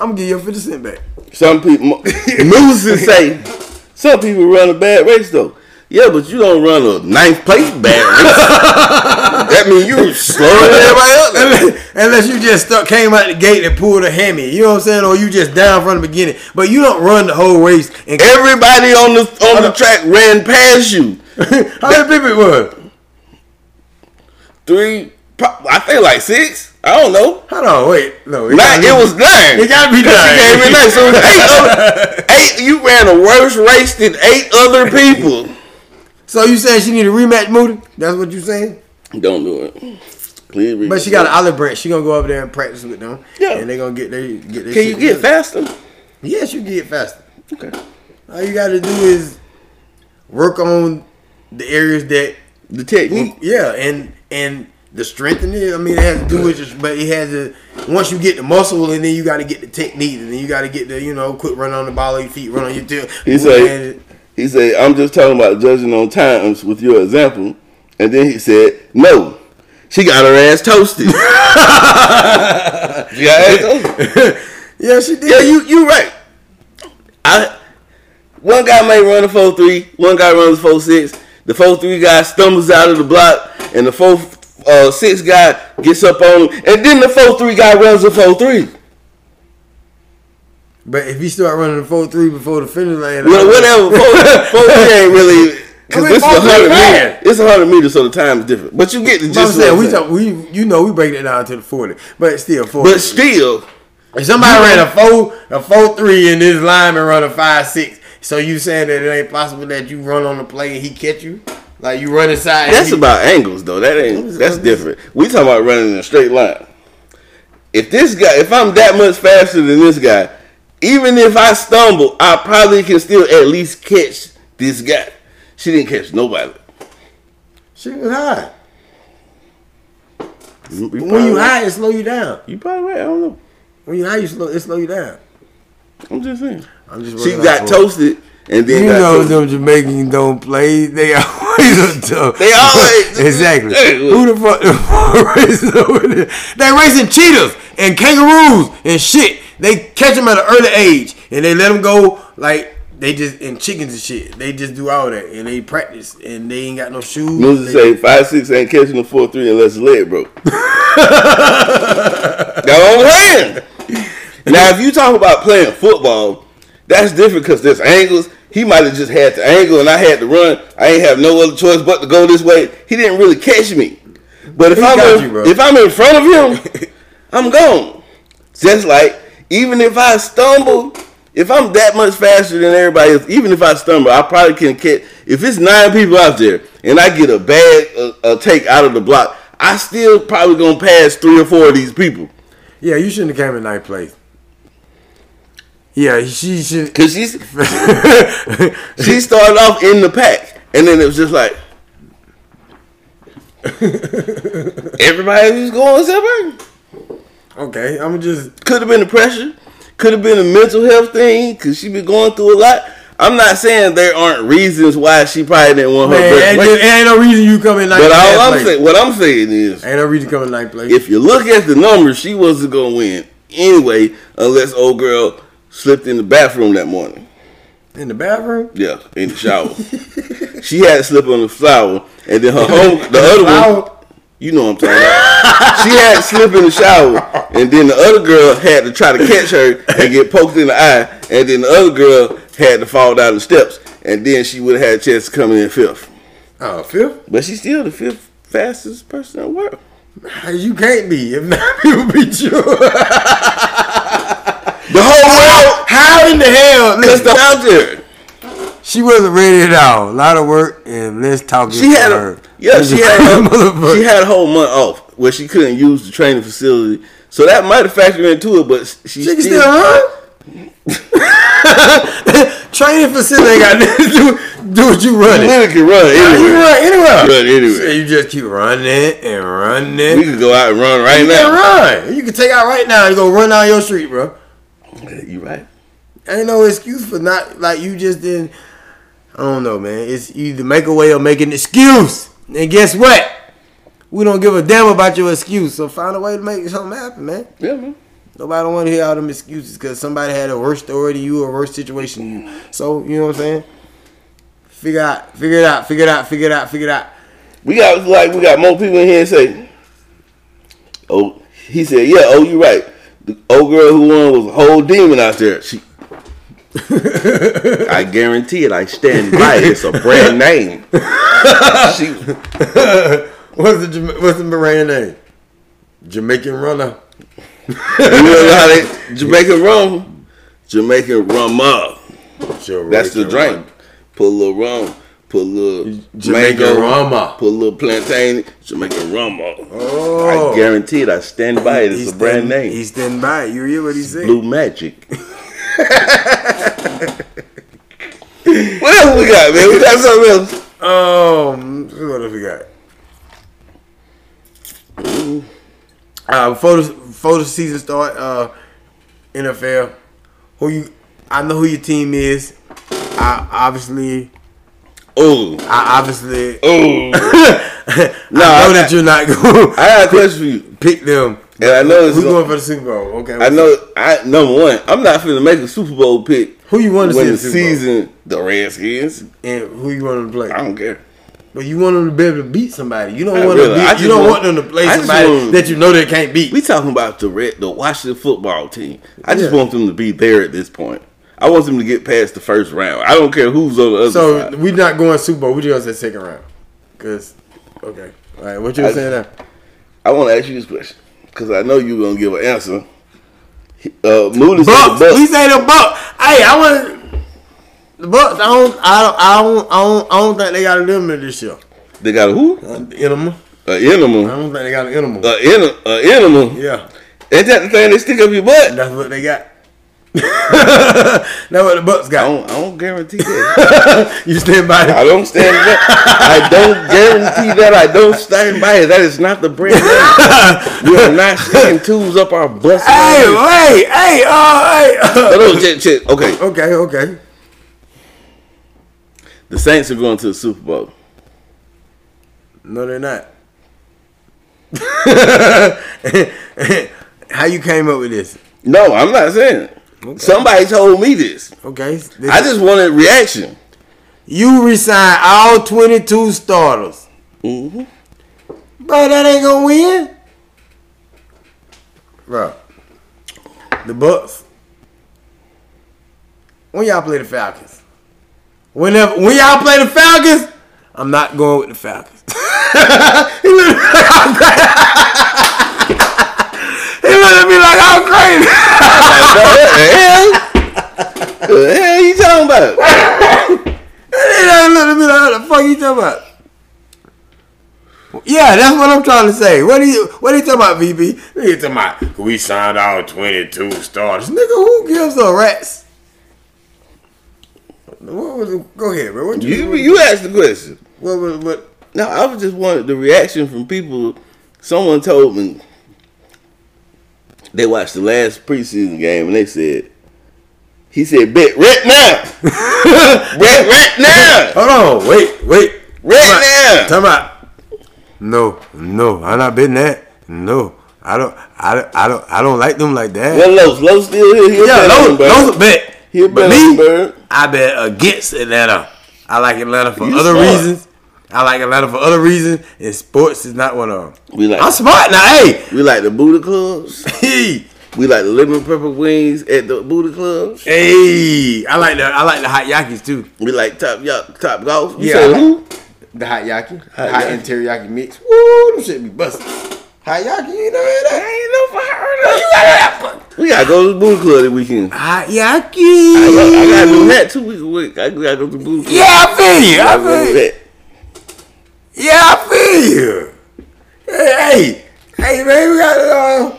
I'm gonna give you fifty cent back. Some people, losers say, some people run a bad race though. Yeah, but you don't run a ninth place bad race. That means you slower than everybody else. Unless, unless you just stuck, came out the gate and pulled a hammy, you know what I'm saying, or you just down from the beginning. But you don't run the whole race. And Everybody on the on the track ran past you. how many people it was? Three, I think like six. I don't know. Hold on, wait, no, Nine, it be- was nine. It gotta be she nine. came in nine. So it was eight, other, eight. You ran a worse race than eight other people. So you saying she need a rematch, Moody? That's what you saying? Don't do it. Please. But she got an olive branch. She gonna go over there and practice with them. Yeah. and they gonna get their get their. Can you get together. faster? Yes, you get faster. Okay. All you gotta do is work on the areas that The technique. Yeah, and and the strength in it. I mean, it has to do with just, but it has to. Once you get the muscle, and then you got to get the technique, and then you got to get the, you know, quit running on the ball of your feet, run on your tail. He said. He said, I'm just talking about judging on times with your example. And then he said, No. She got her ass toasted. she got ass toasted. yeah, she did. Yeah, you you right. I one guy may run a 4-3, one guy runs a 4-6. The 4-3 guy stumbles out of the block, and the 4 uh, 6 guy gets up on him, and then the 4-3 guy runs a 4-3. But if you start running the four three before the finish line, Well, whatever. 4-3 ain't really. Because I mean, this is 100 4-3 man. meters. It's 100 meters, so the time is different. But you get the But I'm saying we talk, we you know we break it down to the forty, but still forty. But still, if somebody ran a four a four three and this lineman run a five six, so you saying that it ain't possible that you run on the play and he catch you, like you run inside. that's he- about angles, though. That ain't. That's different. We talking about running in a straight line. If this guy, if I'm that much faster than this guy, even if I stumble, I probably can still at least catch this guy. She didn't catch nobody. She was high. You When you high, it slow you down. you probably right. I don't know. When you high, you slow it slow you down. I'm just saying. I'm just She got toasted and then You know toasted. them Jamaicans don't play. They always are tough. They always- exactly. Who the fuck racing over there? They racing cheetahs and kangaroos and shit. They catch them at an early age and they let them go like they just and chickens and shit. They just do all that and they practice and they ain't got no shoes. Moses say five six ain't catching a four three unless his leg broke. That's what I'm. Now, if you talk about playing football, that's different because there's angles. He might have just had the angle, and I had to run. I ain't have no other choice but to go this way. He didn't really catch me. But if He I'm got in, you, if I'm in front of him, I'm gone. Just like even if I stumble, if I'm that much faster than everybody else, even if I stumble, I probably can catch. If it's nine people out there and I get a bad uh, a take out of the block, I still probably gonna pass three or four of these people yeah, you shouldn't have came in ninth place. Yeah, she should. because she's she started off in the pack, and then it was just like everybody was going separate. okay, I'm just. Could have been the pressure. Could have been a mental health thing because she been going through a lot. I'm not saying there aren't reasons why she probably didn't want her Man, ain't, just- ain't no reason you come in ninth But all I'm place. saying, what I'm saying is, Ain't no reason in ninth place. if you look at the numbers, she wasn't gonna win anyway, unless old girl slipped in the bathroom that morning. in the bathroom. Yeah, in the shower. she had to slip on the flower, and then her home, the other one, Flower? You know what I'm talking about. she had to slip in the shower, and then the other girl had to try to catch her and get poked in the eye, and then the other girl had to fall down the steps, and then she would have had a chance to come in fifth. Oh, fifth? But she's still the fifth fastest person in the world. You can't be if nine people beat you. The whole world, How in the hell? they're out there. She wasn't ready at all. A lot of work and let's talk. She had her. a yeah, she had a, she had a whole month off. where she couldn't use the training facility. So that might have factored into it, but she, She can still, still run. Training facility ain't got nothing to do, do what you running. literally can run You anywhere. can run anywhere. Run anywhere. So you just keep running and running. We could go out and run right you now. can run. You can take out right now and go run down your street, bro. You right? Ain't no excuse for not like you just didn't. I don't know, man. It's either make a way or make an excuse. And guess what? We don't give a damn about your excuse. So find a way to make something happen, man. Yeah, man. Nobody want to hear all them excuses because somebody had a worse story than you or a worse situation than you. So you know what I'm saying? Figure out, figure it out, figure it out, figure it out, figure it out. We got like we got more people in here and say, "Oh," he said, "Yeah, oh, you right." The old girl who won was a whole demon out there. She, I guarantee it. I stand by it. It's a brand name. she, What's the what's the Moran name? Jamaican runner. you know how they Jamaican rum, Jamaican rum up. That's the drink. Put a little rum. Put a little Jamaican mango, rumma. Put a little plantain. Jamaican rum up. Oh, I guarantee it. I stand by it. It's He's a brand name. He's standing by it. You hear what he said? Blue Magic. what else we got, man? We got something else. Um, what else we got? Uh, before the, season start, uh, NFL, who you? I know who your team is. I obviously, Oh, I obviously, oh. No, I No, know I- that you're not going I got a question for you. pick them. And I know it's Who's gonna- going for the Super Bowl? Okay, I know. I number one. I'm not finna make a Super Bowl pick who you want to see the Super Bowl, season the Redskins. and who you want to play. I don't care. But you want them to be able to beat somebody. You don't want really- to. Beat, you don't want- want them to play somebody want- that you know they can't beat. We talking about the red, the Washington football team. I just Yeah. want them to be there at this point. I want them to get past the first round. I don't care who's on the other So side. So we're not going Super Bowl. We just say second round. Cause okay, all right. What you I- saying now? I want to ask you this question because I know you're gonna give an answer. Uh, Moody Bucks. Bucks. We say the Bucks. Hey, I want the Bucks. I don't. I don't. I don't. I don't, I don't think they got a limit this year. They got a who? An animal. An animal. I don't think they got an animal. A in a animal. yeah, Ain't that the thing they stick up your butt? that's what they got. that's what the Bucks I got. don't. I don't guarantee that. You stand by it. I don't stand by. I don't guarantee that. I don't stand by it. That is not the brand. name. We are not sticking tools up our butts. Hey, wait, hey, uh, hey. No, no, shit, shit. Okay, Okay, okay. the Saints are going to the Super Bowl. No, they're not. How you came up with this? No, I'm not saying it. Somebody told me this. Okay, this I just wanted reaction. you resign all twenty two starters, hmm bro. That ain't gonna win, bro. The Bucks. When y'all play the Falcons, whenever when y'all play the Falcons, I'm not going with the Falcons. he looked like I'm crazy. he looked at me like I'm crazy. what the hell? the hell you talking about? He looked at me like, what the fuck you talking about? Yeah, that's what I'm trying to say. What are you what are you talking about, VP? Nigga talking about we signed out 22 starters. Nigga, who gives a rats? What was it? Go ahead, bro. What you, You you asked the question. what, what, what, No, I was just wanted the reaction from people. Someone told me they watched the last preseason game and they said, he said, bet right now. bet right now. Hold on, wait, wait. Right now. Time out. No, no, I'm not betting that. No, I don't, I don't, I don't, I don't like them like that. Well, Los, Los still here. He'll yeah, bet on those, Bird. those are bet. He'll bet me. I bet against Atlanta. I like Atlanta for You other smart. reasons. I like Atlanta for other reasons, and sports is not one of them. We like I'm smart now. Hey, we like the Buddha clubs. hey, We like the lemon pepper wings at the Buddha clubs. hey. I like the I like the hot yakis too. We like top Yacht, top golf. You Yeah. said who? The hot yaki, Hot hot, yaki. and teriyaki mix. Woo, them shit be busting. Hot yaki, you know that? I ain't know for her. You got that? We gotta go to the Buddha club this weekend. Hot I, yaki. got- I gotta do that two weeks a week. I gotta go to the Buddha club. Yeah, I feel you. I I feel you. Yeah, I feel you. Hey, hey, Hey man, we got uh,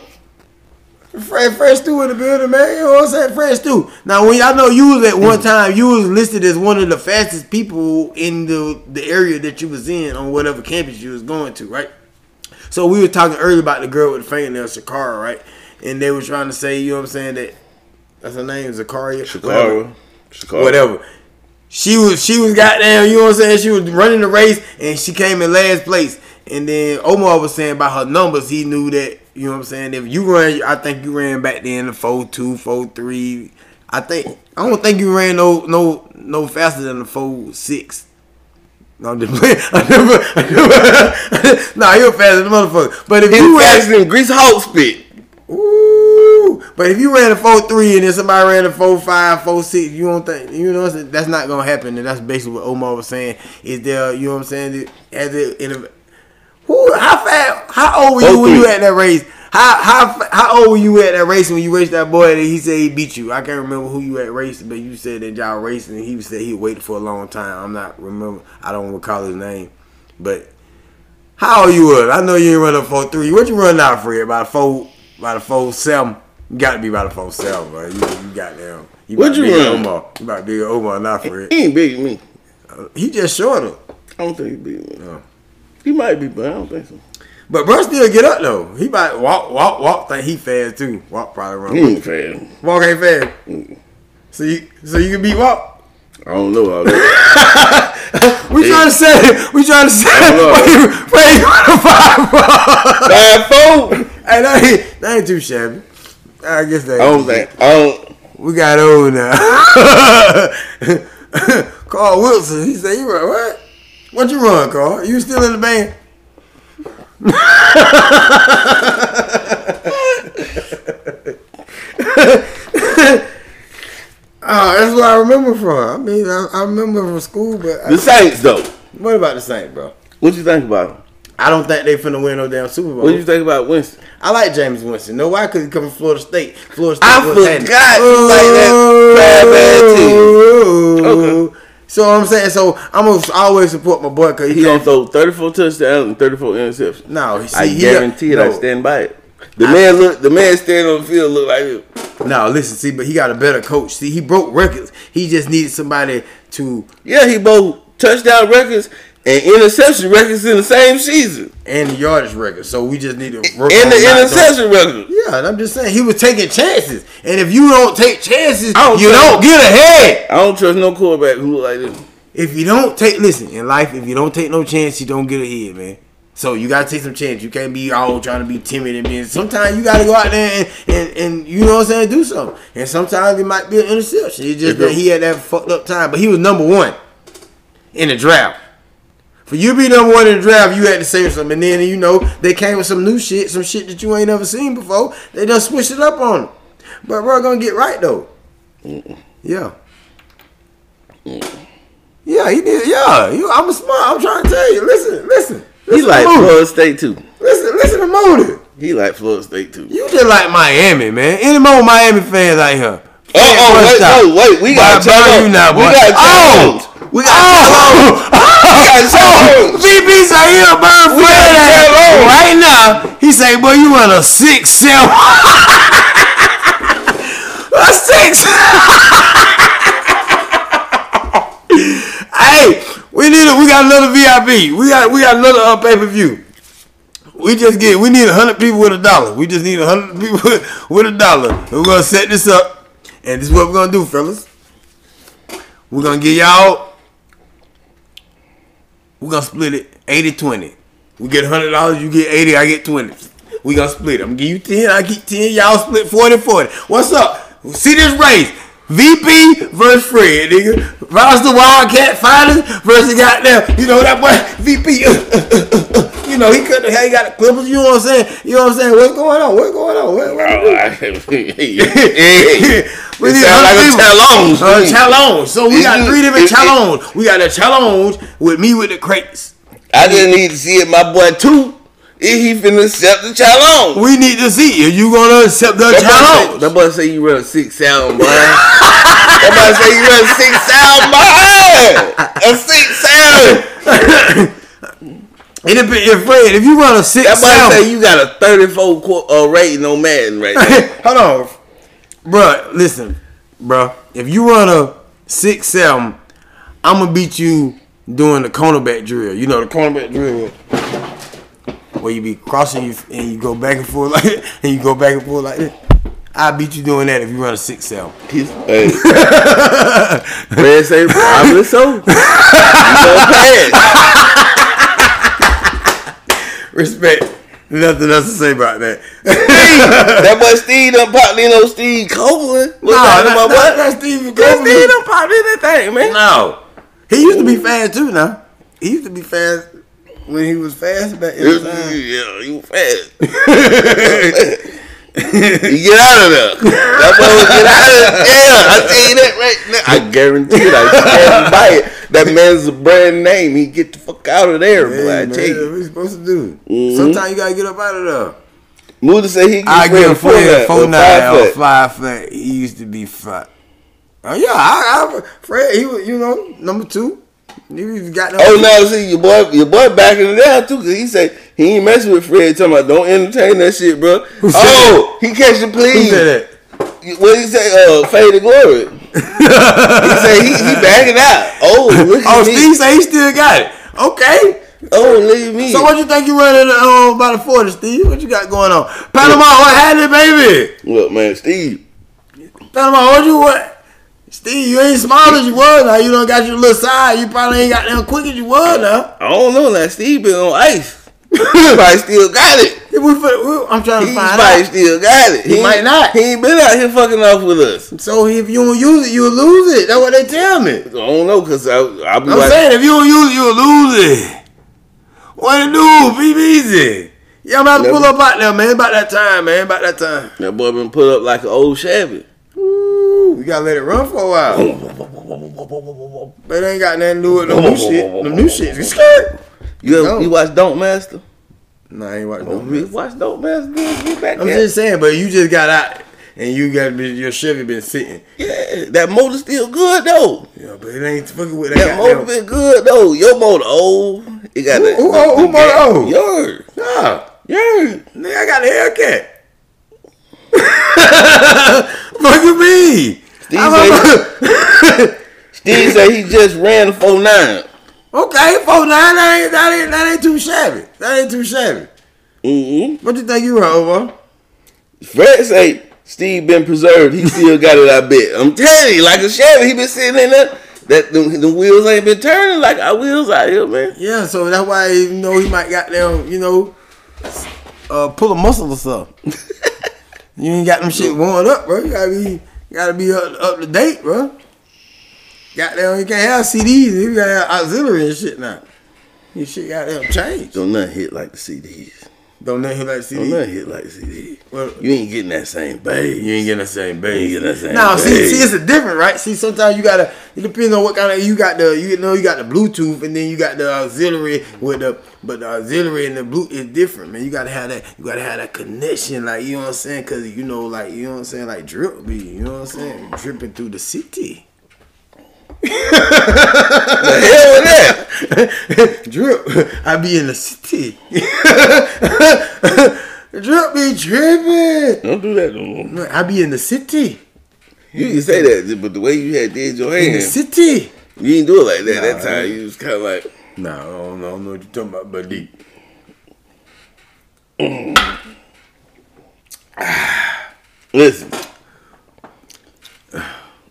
Fred, Fred Stew in the building, man. You know what I'm saying? Fred Stew. Now, when I know you was at one time, you was listed as one of the fastest people in the the area that you was in on whatever campus you was going to, right? So we were talking earlier about the girl with the fingernail, Shakara, right? And they were trying to say, you know what I'm saying, that that's her name, Zakaria. Shakara. Shakara. Whatever. She was she was goddamn, you know what I'm saying? She was running the race and she came in last place. And then Omar was saying about her numbers, he knew that, you know what I'm saying? If you ran I think you ran back then the 4-2, 4-3. I think I don't think you ran no no no faster than the 4-6. No, I'm just playing. I never, I never, nah, you're faster than the motherfucker. But if you He's ran, faster than Grease Hulk spit. Ooh, but if you ran a four three and then somebody ran a four five, four six, you don't think you know that's not gonna happen. And that's basically what Omar was saying. Is there, you know what I'm saying? As it, in a, who, how fast? How old were you when you at that race? How how how old were you at that race when you raced that boy that he said he beat you? I can't remember who you at racing, but you said that y'all racing and he said he waited for a long time. I'm not remember. I don't recall his name, but how old you was? I know you ain't run a four three. What you run out for? About a four, about a four seven. You got to be about a four seven, bro. You, you got them. You What'd you run? Omar. You about big Omar, not for it. He ain't big as me. He just shorter. I don't think he big as me. No. He might be, but I don't think so. But bro still get up though. He might walk, walk, walk. Think he fast too. Walk probably run. He ain't fast. Walk ain't fast. So you, so you can beat walk. I don't know all that. We trying to say, we trying to say, wait, wait, five? Five four. Hey, that ain't, that ain't too shabby. I guess that. I don't think. We got old now. Carl Wilson, he said, "You run what? What you run, Carl? You still in the band?" Oh, that's what I remember from. I mean, I, I remember from school, but I, The Saints though. what about the Saints, bro? What you think about him? I don't think they finna win no damn Super Bowl. What do you think about Winston? I like Jameis Winston. No, why? Because he come from Florida State. Florida State. I handy. forgot you like that bad, bad team. Okay. So I'm saying, so I'm gonna always support my boy because he, He gonna throw 34 touchdowns and 34 interceptions. No, see, I he- guarantee it. I no. stand by it. The man look. The man standing on the field look like him. No, listen, see, but he got a better coach. See, he broke records. He just needed somebody to Yeah, he broke touchdown records and interception records in the same season, and the yardage record. So we just need to work and the interception record. Yeah, and I'm just saying he was taking chances. And if you don't take chances, don't you don't get ahead. I don't trust no quarterback who look like this. If you don't take, listen, in life, if you don't take no chance, you don't get ahead, man. So you gotta take some chance. You can't be all trying to be timid and being. Sometimes you gotta go out there and, and, and you know what I'm saying, do something. And sometimes it might be an interception. It's just that he had that fucked up time, but he was number one in the draft. For you to be number one in the draft, you had to say something. And then you know they came with some new shit, some shit that you ain't never seen before. They done switched it up on him. But we're gonna get right though. Yeah. Yeah, he did. Yeah, you, I'm a smart. I'm trying to tell you. Listen, listen. He like to. Florida State too. Listen, listen to Moody. He like Florida State too. You just like Miami, man. Any more Miami fans out here? Oh, oh, wait, no, wait, we got Boy, I burn you now, We got Chalo. Oh, We got Chalo. We got Chalo. VP's out here, burn We Fred got ass. Chalo. right now. He say, "Boy, you run a six seven, a six. hey, we need a, we got another VIP. We got we got another uh, pay per view. We just get we need hundred people with a dollar. We just need hundred people with a dollar. We're gonna set this up, and this is what we're gonna do, fellas. We're gonna give y'all. We're gonna split it 80-20. We get hundred dollars, you get eighty, I get twenty. We gonna split it. I'm gonna give you ten, I get ten, y'all split 40-40. What's up? See this race. VP versus Fred, nigga. Roster Wildcat Fighters versus goddamn, you know that boy VP. you uh, uh, uh, know he the hair, he got the clippers. You know what I'm saying? You know what I'm saying? What's going on? What's going on? What, what, Oh, I- hey, We it need sound like a 100 people. challenge. Uh, challenge. So we got three different it- We got a challenge with me with the crates. I just need to see it, my boy too. If he finna accept the challenge. We need to see if you gonna accept the That boy, say, challenge. that boy say you run a six sound, boy. that boy say you run a six sound, boy. A six sound. It depends, if Fred, if you run a six That might say you got a 34 qu- uh, rating on Madden right now. hold on, bruh. Listen, bruh. If you run a six seven, I'm gonna beat you doing the cornerback drill. You know the cornerback drill where you be crossing you and you go back and forth like and you go back and forth like this. I beat you doing that if you run a six cell. Hey. Fred say, probably so. You gonna pass. Respect. Nothing else to say about that. that boy Steve done popped in on Steve Copeland. What's Nah, that, that- my boy? that- that's Steve That Copeland. Steve done popped in that thing, man. No. He used to be fast too now. He used to be fast when he was fast back in the time. Yeah, he was fast. you get out of there. That boy will get out of there. Yeah, I tell you that right now. I guarantee it. I stand by it. That man's a brand name. He get the fuck out of there, boy. Hey, I man, tell you. what you supposed to do? Mhm. Sometimes you gotta get up out of there. Muda say he I give him four four, that four or five foot. He used to be fat. Oh yeah, I, I Fred. He was, you know, number two. He was got no. Oh now see your boy, your boy backing it down too, cause he say he ain't messing with Fred. Talking about don't entertain that shit, bro. Who said Oh, he catch the Who please. said What he say? Uh, fade to glory. He say he, he backing out. Oh, look at oh, me. Steve say he still got it. Okay. Oh, look at me. So what you think you running um, by the forty, Steve? What you got going on? Panama, what had it, baby? Look, man, Steve. Panama, what you what? Steve, you ain't small as you was now. You don't got your little side. You probably ain't got them quick as you was now. I don't know. that Steve been on ice. he probably still got it. If we, fin- we- I'm trying He to find probably out. still got it. He ain't- might not. He ain't been out here fucking off with us. So if you don't use it, you'll lose it. That's what they tell me. I don't know, cause I I'll be I'm like, saying if you don't use it, you'll lose it. What it do? Be easy. Yeah, I'm about to pull up out there, man. About that time, man. About that time. that boy been put up like an old Chevy. Ooh, we gotta let it run for a while. But it ain't got nothing to do with no new shit. The new shit is scared. You ever, you watch Don't Master? No, I ain't watching Oh, no we watch Don't Master. Get back I'm there. just saying, but you just got out and you got your Chevy been sitting. yeah, that motor still good though. Yeah, but it ain't fucking with That that. motor been good though. Your motor old. It got Who- that. who- who- who motor old? Yours. Nah, Yours. nigga, I got a haircut. Fuck you mean? Steve I'm Steve say he just ran the 49. Okay, four nine. That ain't that ain't that ain't too shabby. That ain't too shabby. Mm-hmm. What you think you run over? Fred say Steve been preserved. He still got it. I bet. I'm telling you, like a Chevy, he been sitting in there. That the, the wheels ain't been turning like our wheels out here, man. Yeah, so that's why you know he might got them. You know, uh, pull a muscle or something. you ain't got them shit warmed up, bro. You gotta be gotta be up, up to date, bro. Goddamn, you can't have CDs. You gotta auxiliary and shit now. Your shit goddamn changed. Don't nothing hit like the CDs. Don't nothing like Don't CDs. nothing hit like CDs. Well, You ain't getting that same bass. You ain't getting the same bass. You ain't getting that same Now, see, see, it's a different, right? See, sometimes you gotta. It depends on what kind of you got the. You know, you got the Bluetooth, and then you got the auxiliary with the. But the auxiliary and the blue is different, man. You gotta have that. You gotta have that connection, like you know what I'm saying? Cause you know, like you know what I'm saying, like drip be. You know what I'm saying? Dripping through the city. the hell with that? Drip. I be in the city. drip be dripping. Don't do that no more. I be in the city. You can say that, but the way you had did your hand. In the city. you didn't do it like that Nah, that time. You was kind of like, Nah, I don't know, I don't know what you're talking about, buddy. listen.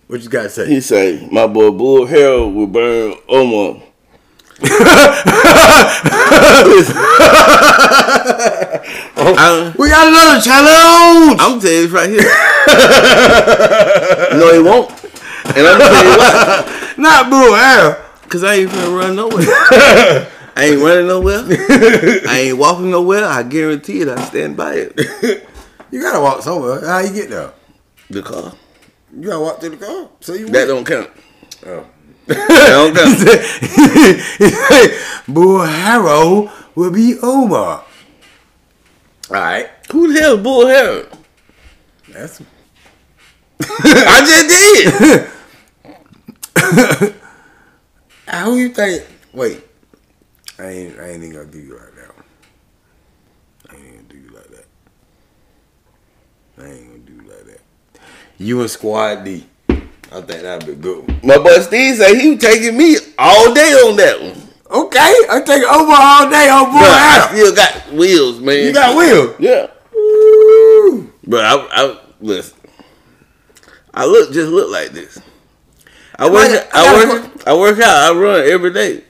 What you gotta say? He say, my boy Bull Harold will burn Omar. We got another challenge. I'm telling you this right here. no, he won't. And I'm gonna you why. Not Boo Harold. Cause I ain't finna run nowhere. I ain't running nowhere. I ain't walking nowhere. I guarantee it. I stand by it. You gotta walk somewhere. How you get there? The car. You gotta walk to the car. So you That don't count. Oh. That don't count. Boo Harold will be over. Alright. Who the hell is Bull Harold? That's I just did. How you think wait. I ain't I ain't even gonna do you like that. I ain't gonna do you like that. I ain't gonna do you like that. You and Squad D. I think that'd be good. One. My boy Steve said he was taking me all day on that one. Okay, I take over all day, oh boy. But I still got wheels, man. You got wheels? yeah. Woo. But I, I listen. I look just look like this. I work. I I, work. I work out. I run every day.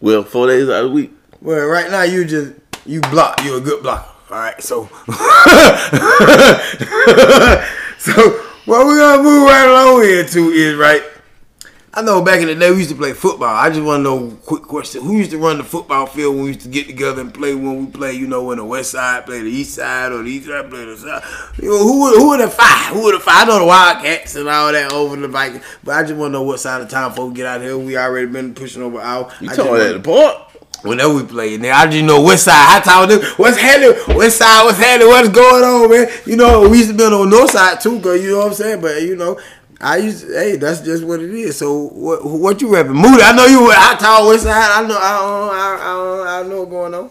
Well, four days out of the week. Well, right now you just you block. You a good blocker. All right, so so what we're gonna move right along into is right. I know back in the day we used to play football. I just want to know quick question: Who used to run the football field when we used to get together and play? When we play, you know, when the west side play the east side or the east side play the south. You know, who would- who were the five? Who were the five? I know the Wildcats and all that over the Vikings, but I just want to know what side of town folks get out here. We already been pushing over our. You I talking about at the park? Whenever we play, now I just know west side, tower, do what's happening, west side, what's happening, what's going on, man. You know, we used to be on north side too, girl. You know what I'm saying? But you know, I used, to, hey, that's just what it is. So what, what you rapping, Moody? I know you were high tower, west side. I know, I, I, I, I know what's going on.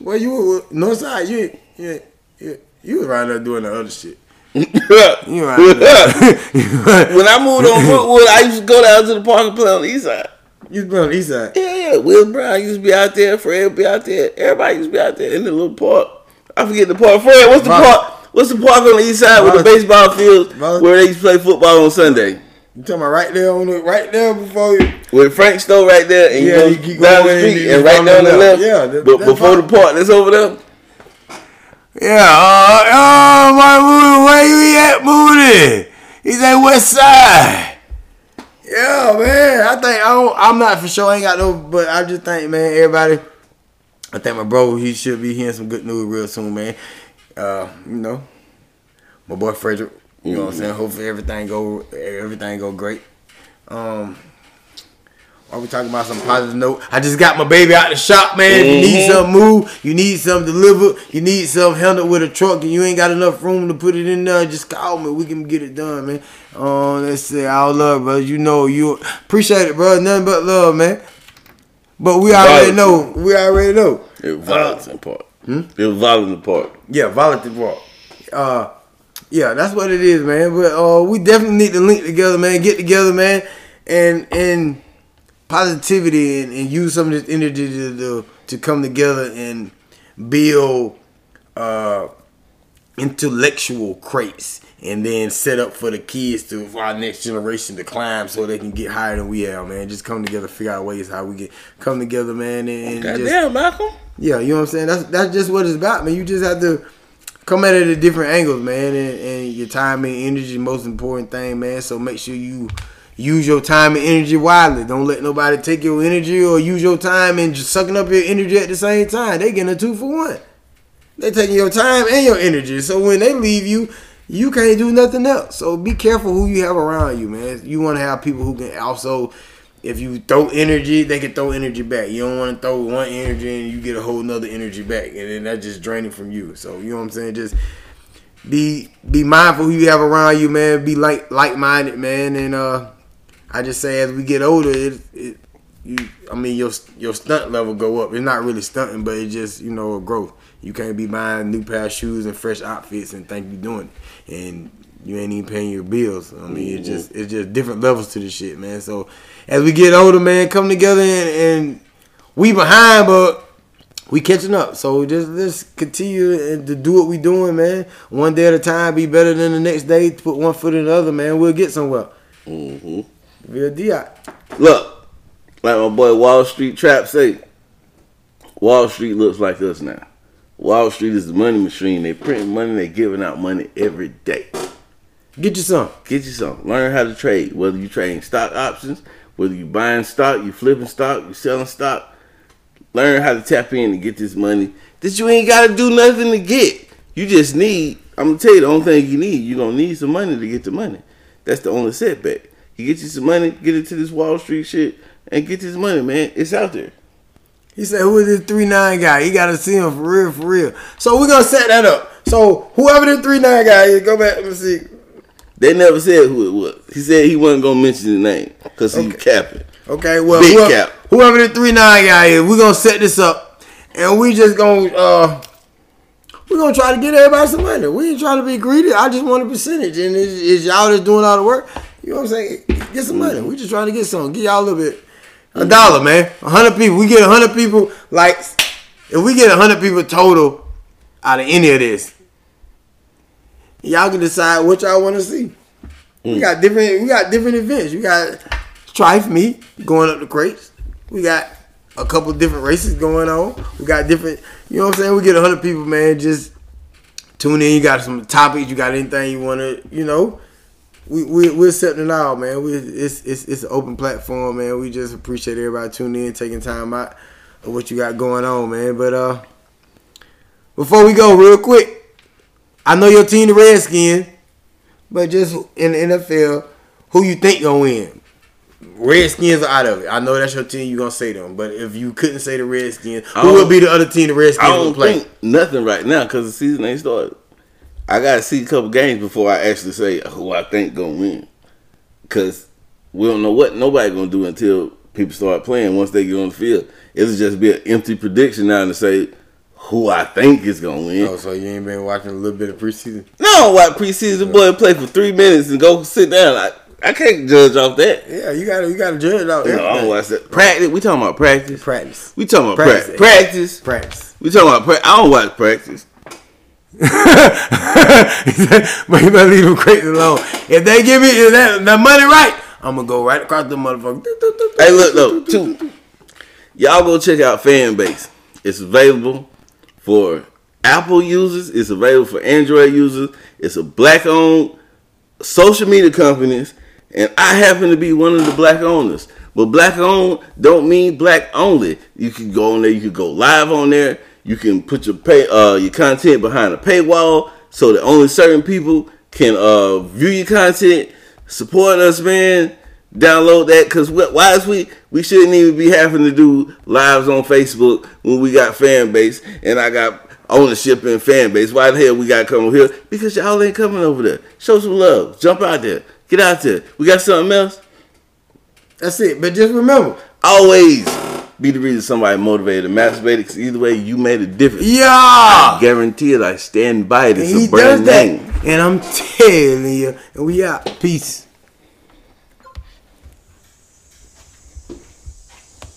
Well, you were north side, you, you, you, you was right there doing the other shit. You right there. when I moved on Brookwood, I used to go down to the park and play on the east side. You was on the east side. Yeah, yeah. Will Brown used to be out there. Fred would be out there. Everybody used to be out there in the little park. I forget the park. Fred, what's the Vol- park? What's the park on the east side with the baseball field Vol- where they used to play football on Sunday? You talking about right there on the, right there before you. With Frank Stowe right there, and Yeah, you you go keep down the street you and right follow down the left. left. Yeah, that- but that before the park. park that's over there. Yeah, uh, uh, my Moody, where you at, Moody? He's at West Side. Yeah, man. I think I don't, I'm not for sure. I ain't got no, but I just think, man, everybody. I think my bro, he should be hearing some good news real soon, man. Uh, you know, my boy Frederick. You know what I'm saying? Hopefully everything go, everything go great. Um. While we talking about some positive note, I just got my baby out the shop, man. If you need Mhm. something moved, you need something delivered, you need something handled with a truck, and you ain't got enough room to put it in there, just call me. We can get it done, man. Um, let's say all love, bro. You know you appreciate it, bro. Nothing but love, man. But we already know. We already know. It was violence in park. It was violence in park. Yeah, volunteer walk. Uh, yeah, that's what it is, man. But uh, we definitely need to link together, man. Get together, man, and and positivity and, and use some of this energy to to, to come together and build uh intellectual crates and then set up for the kids to for our next generation to climb so they can get higher than we are, man. Just come together, figure out ways how we get come together, man, and, and just Goddamn, Malcolm. yeah, you know what I'm saying? That's that's just what it's about, man. You just have to come at it at different angles, man, and, and your time and energy most important thing, man. So make sure you use your time and energy wisely. Don't let nobody take your energy or use your time and just sucking up your energy at the same time. They getting a two for one. They taking your time and your energy. So when they leave you, you can't do nothing else. So be careful who you have around you, man. You want to have people who can also, if you throw energy, they can throw energy back. You don't want to throw one energy and you get a whole nother energy back, and then that's just draining from you. So you know what I'm saying? Just be be mindful who you have around you, man. Be like like minded, man. And uh, I just say as we get older, it, it you I mean your your stunt level go up. It's not really stunting, but it's just you know a growth. You can't be buying new pair of shoes and fresh outfits and think you're doing it, and you ain't even paying your bills. I mean, it's just it's just different levels to this shit, man. So as we get older, man, come together and, and we behind, but we catching up. So just let's continue to do what we doing, man. One day at a time, be better than the next day. Put one foot in the other, man. We'll get somewhere. hmm Real Di. Look, like my boy Wall Street Trap say, Wall Street looks like us now. Wall Street is the money machine. They print money. They giving out money every day. Get you some. Get you some. Learn how to trade. Whether you trading stock options, whether you buying stock, you flipping stock, you selling stock. Learn how to tap in and get this money that you ain't got to do nothing to get. You just need. I'm gonna tell you the only thing you need. You gonna need some money to get the money. That's the only setback. You get you some money, get into this Wall Street shit, and get this money, man. It's out there. He said, "Who is this three nine guy? You gotta see him for real, for real." So we're gonna set that up. So whoever the three nine guy is, go back and see. They never said who it was. He said he wasn't gonna mention the name because he Okay. capping. Okay, well, Big whoever, cap. whoever the three nine guy is, we're gonna set this up, and we just gonna uh, we're gonna try to get everybody some money. We ain't trying to be greedy. I just want a percentage, and it's, it's y'all that's doing all the work. You know what I'm saying? Get some money. We just trying to get some. Get y'all a little bit, a mm-hmm. dollar, man. A hundred people. We get a hundred people. Like, if we get a hundred people total out of any of this, y'all can decide what y'all want to see. We mm. got different. We got different events. We got strife meet going up the crates. We got a couple different races going on. We got different. You know what I'm saying? We get a hundred people, man. Just tune in. You got some topics. You got anything you want to, you know. We we we're accepting it all, man. We it's it's it's an open platform, man. We just appreciate everybody tuning in, taking time out of what you got going on, man. But uh, before we go, real quick, I know your team, the Redskins, but just in the NFL, who you think gonna win? Redskins are out of it. I know that's your team. You gonna say them, but if you couldn't say the Redskins, who would be the other team the Redskins I don't play? think nothing right now because the season ain't started. I gotta see a couple games before I actually say who I think gonna win. Cause we don't know what nobody gonna do until people start playing. Once they get on the field, it'll just be an empty prediction now to say who I think is gonna win. Oh, so you ain't been watching a little bit of preseason? No, I watch preseason boy play for three minutes and go sit down? I, I can't judge off that. Yeah, you gotta you gotta judge out No, I don't watch that. Practice. We talking about practice. Practice, We talking about Practice. practice. Practice. practice. We talking about practice. I don't watch practice. but you better leave them crazy alone. If they give me that the money right, I'm gonna go right across the motherfucker. Hey, look though, two. Y'all go check out Fanbase. It's available for Apple users. It's available for Android users. It's a black-owned social media companies, and I happen to be one of the black owners. But black owned don't mean black only. You can go on there. You can go live on there. You can put your pay uh, your content behind a paywall so that only certain people can uh, view your content. Support us, man. Download that because why is we we shouldn't even be having to do lives on Facebook when we got Fanbase and I got ownership and Fanbase. Why the hell we got to come over here? Because y'all ain't coming over there. Show some love. Jump out there. Get out there. We got something else. That's it. But just remember, Always be the reason somebody motivated masturbated. Because either way, you made a difference. yeah, I Guarantee it. I stand by it. It's he a brand does that, name. and I'm telling you, and we out. Peace.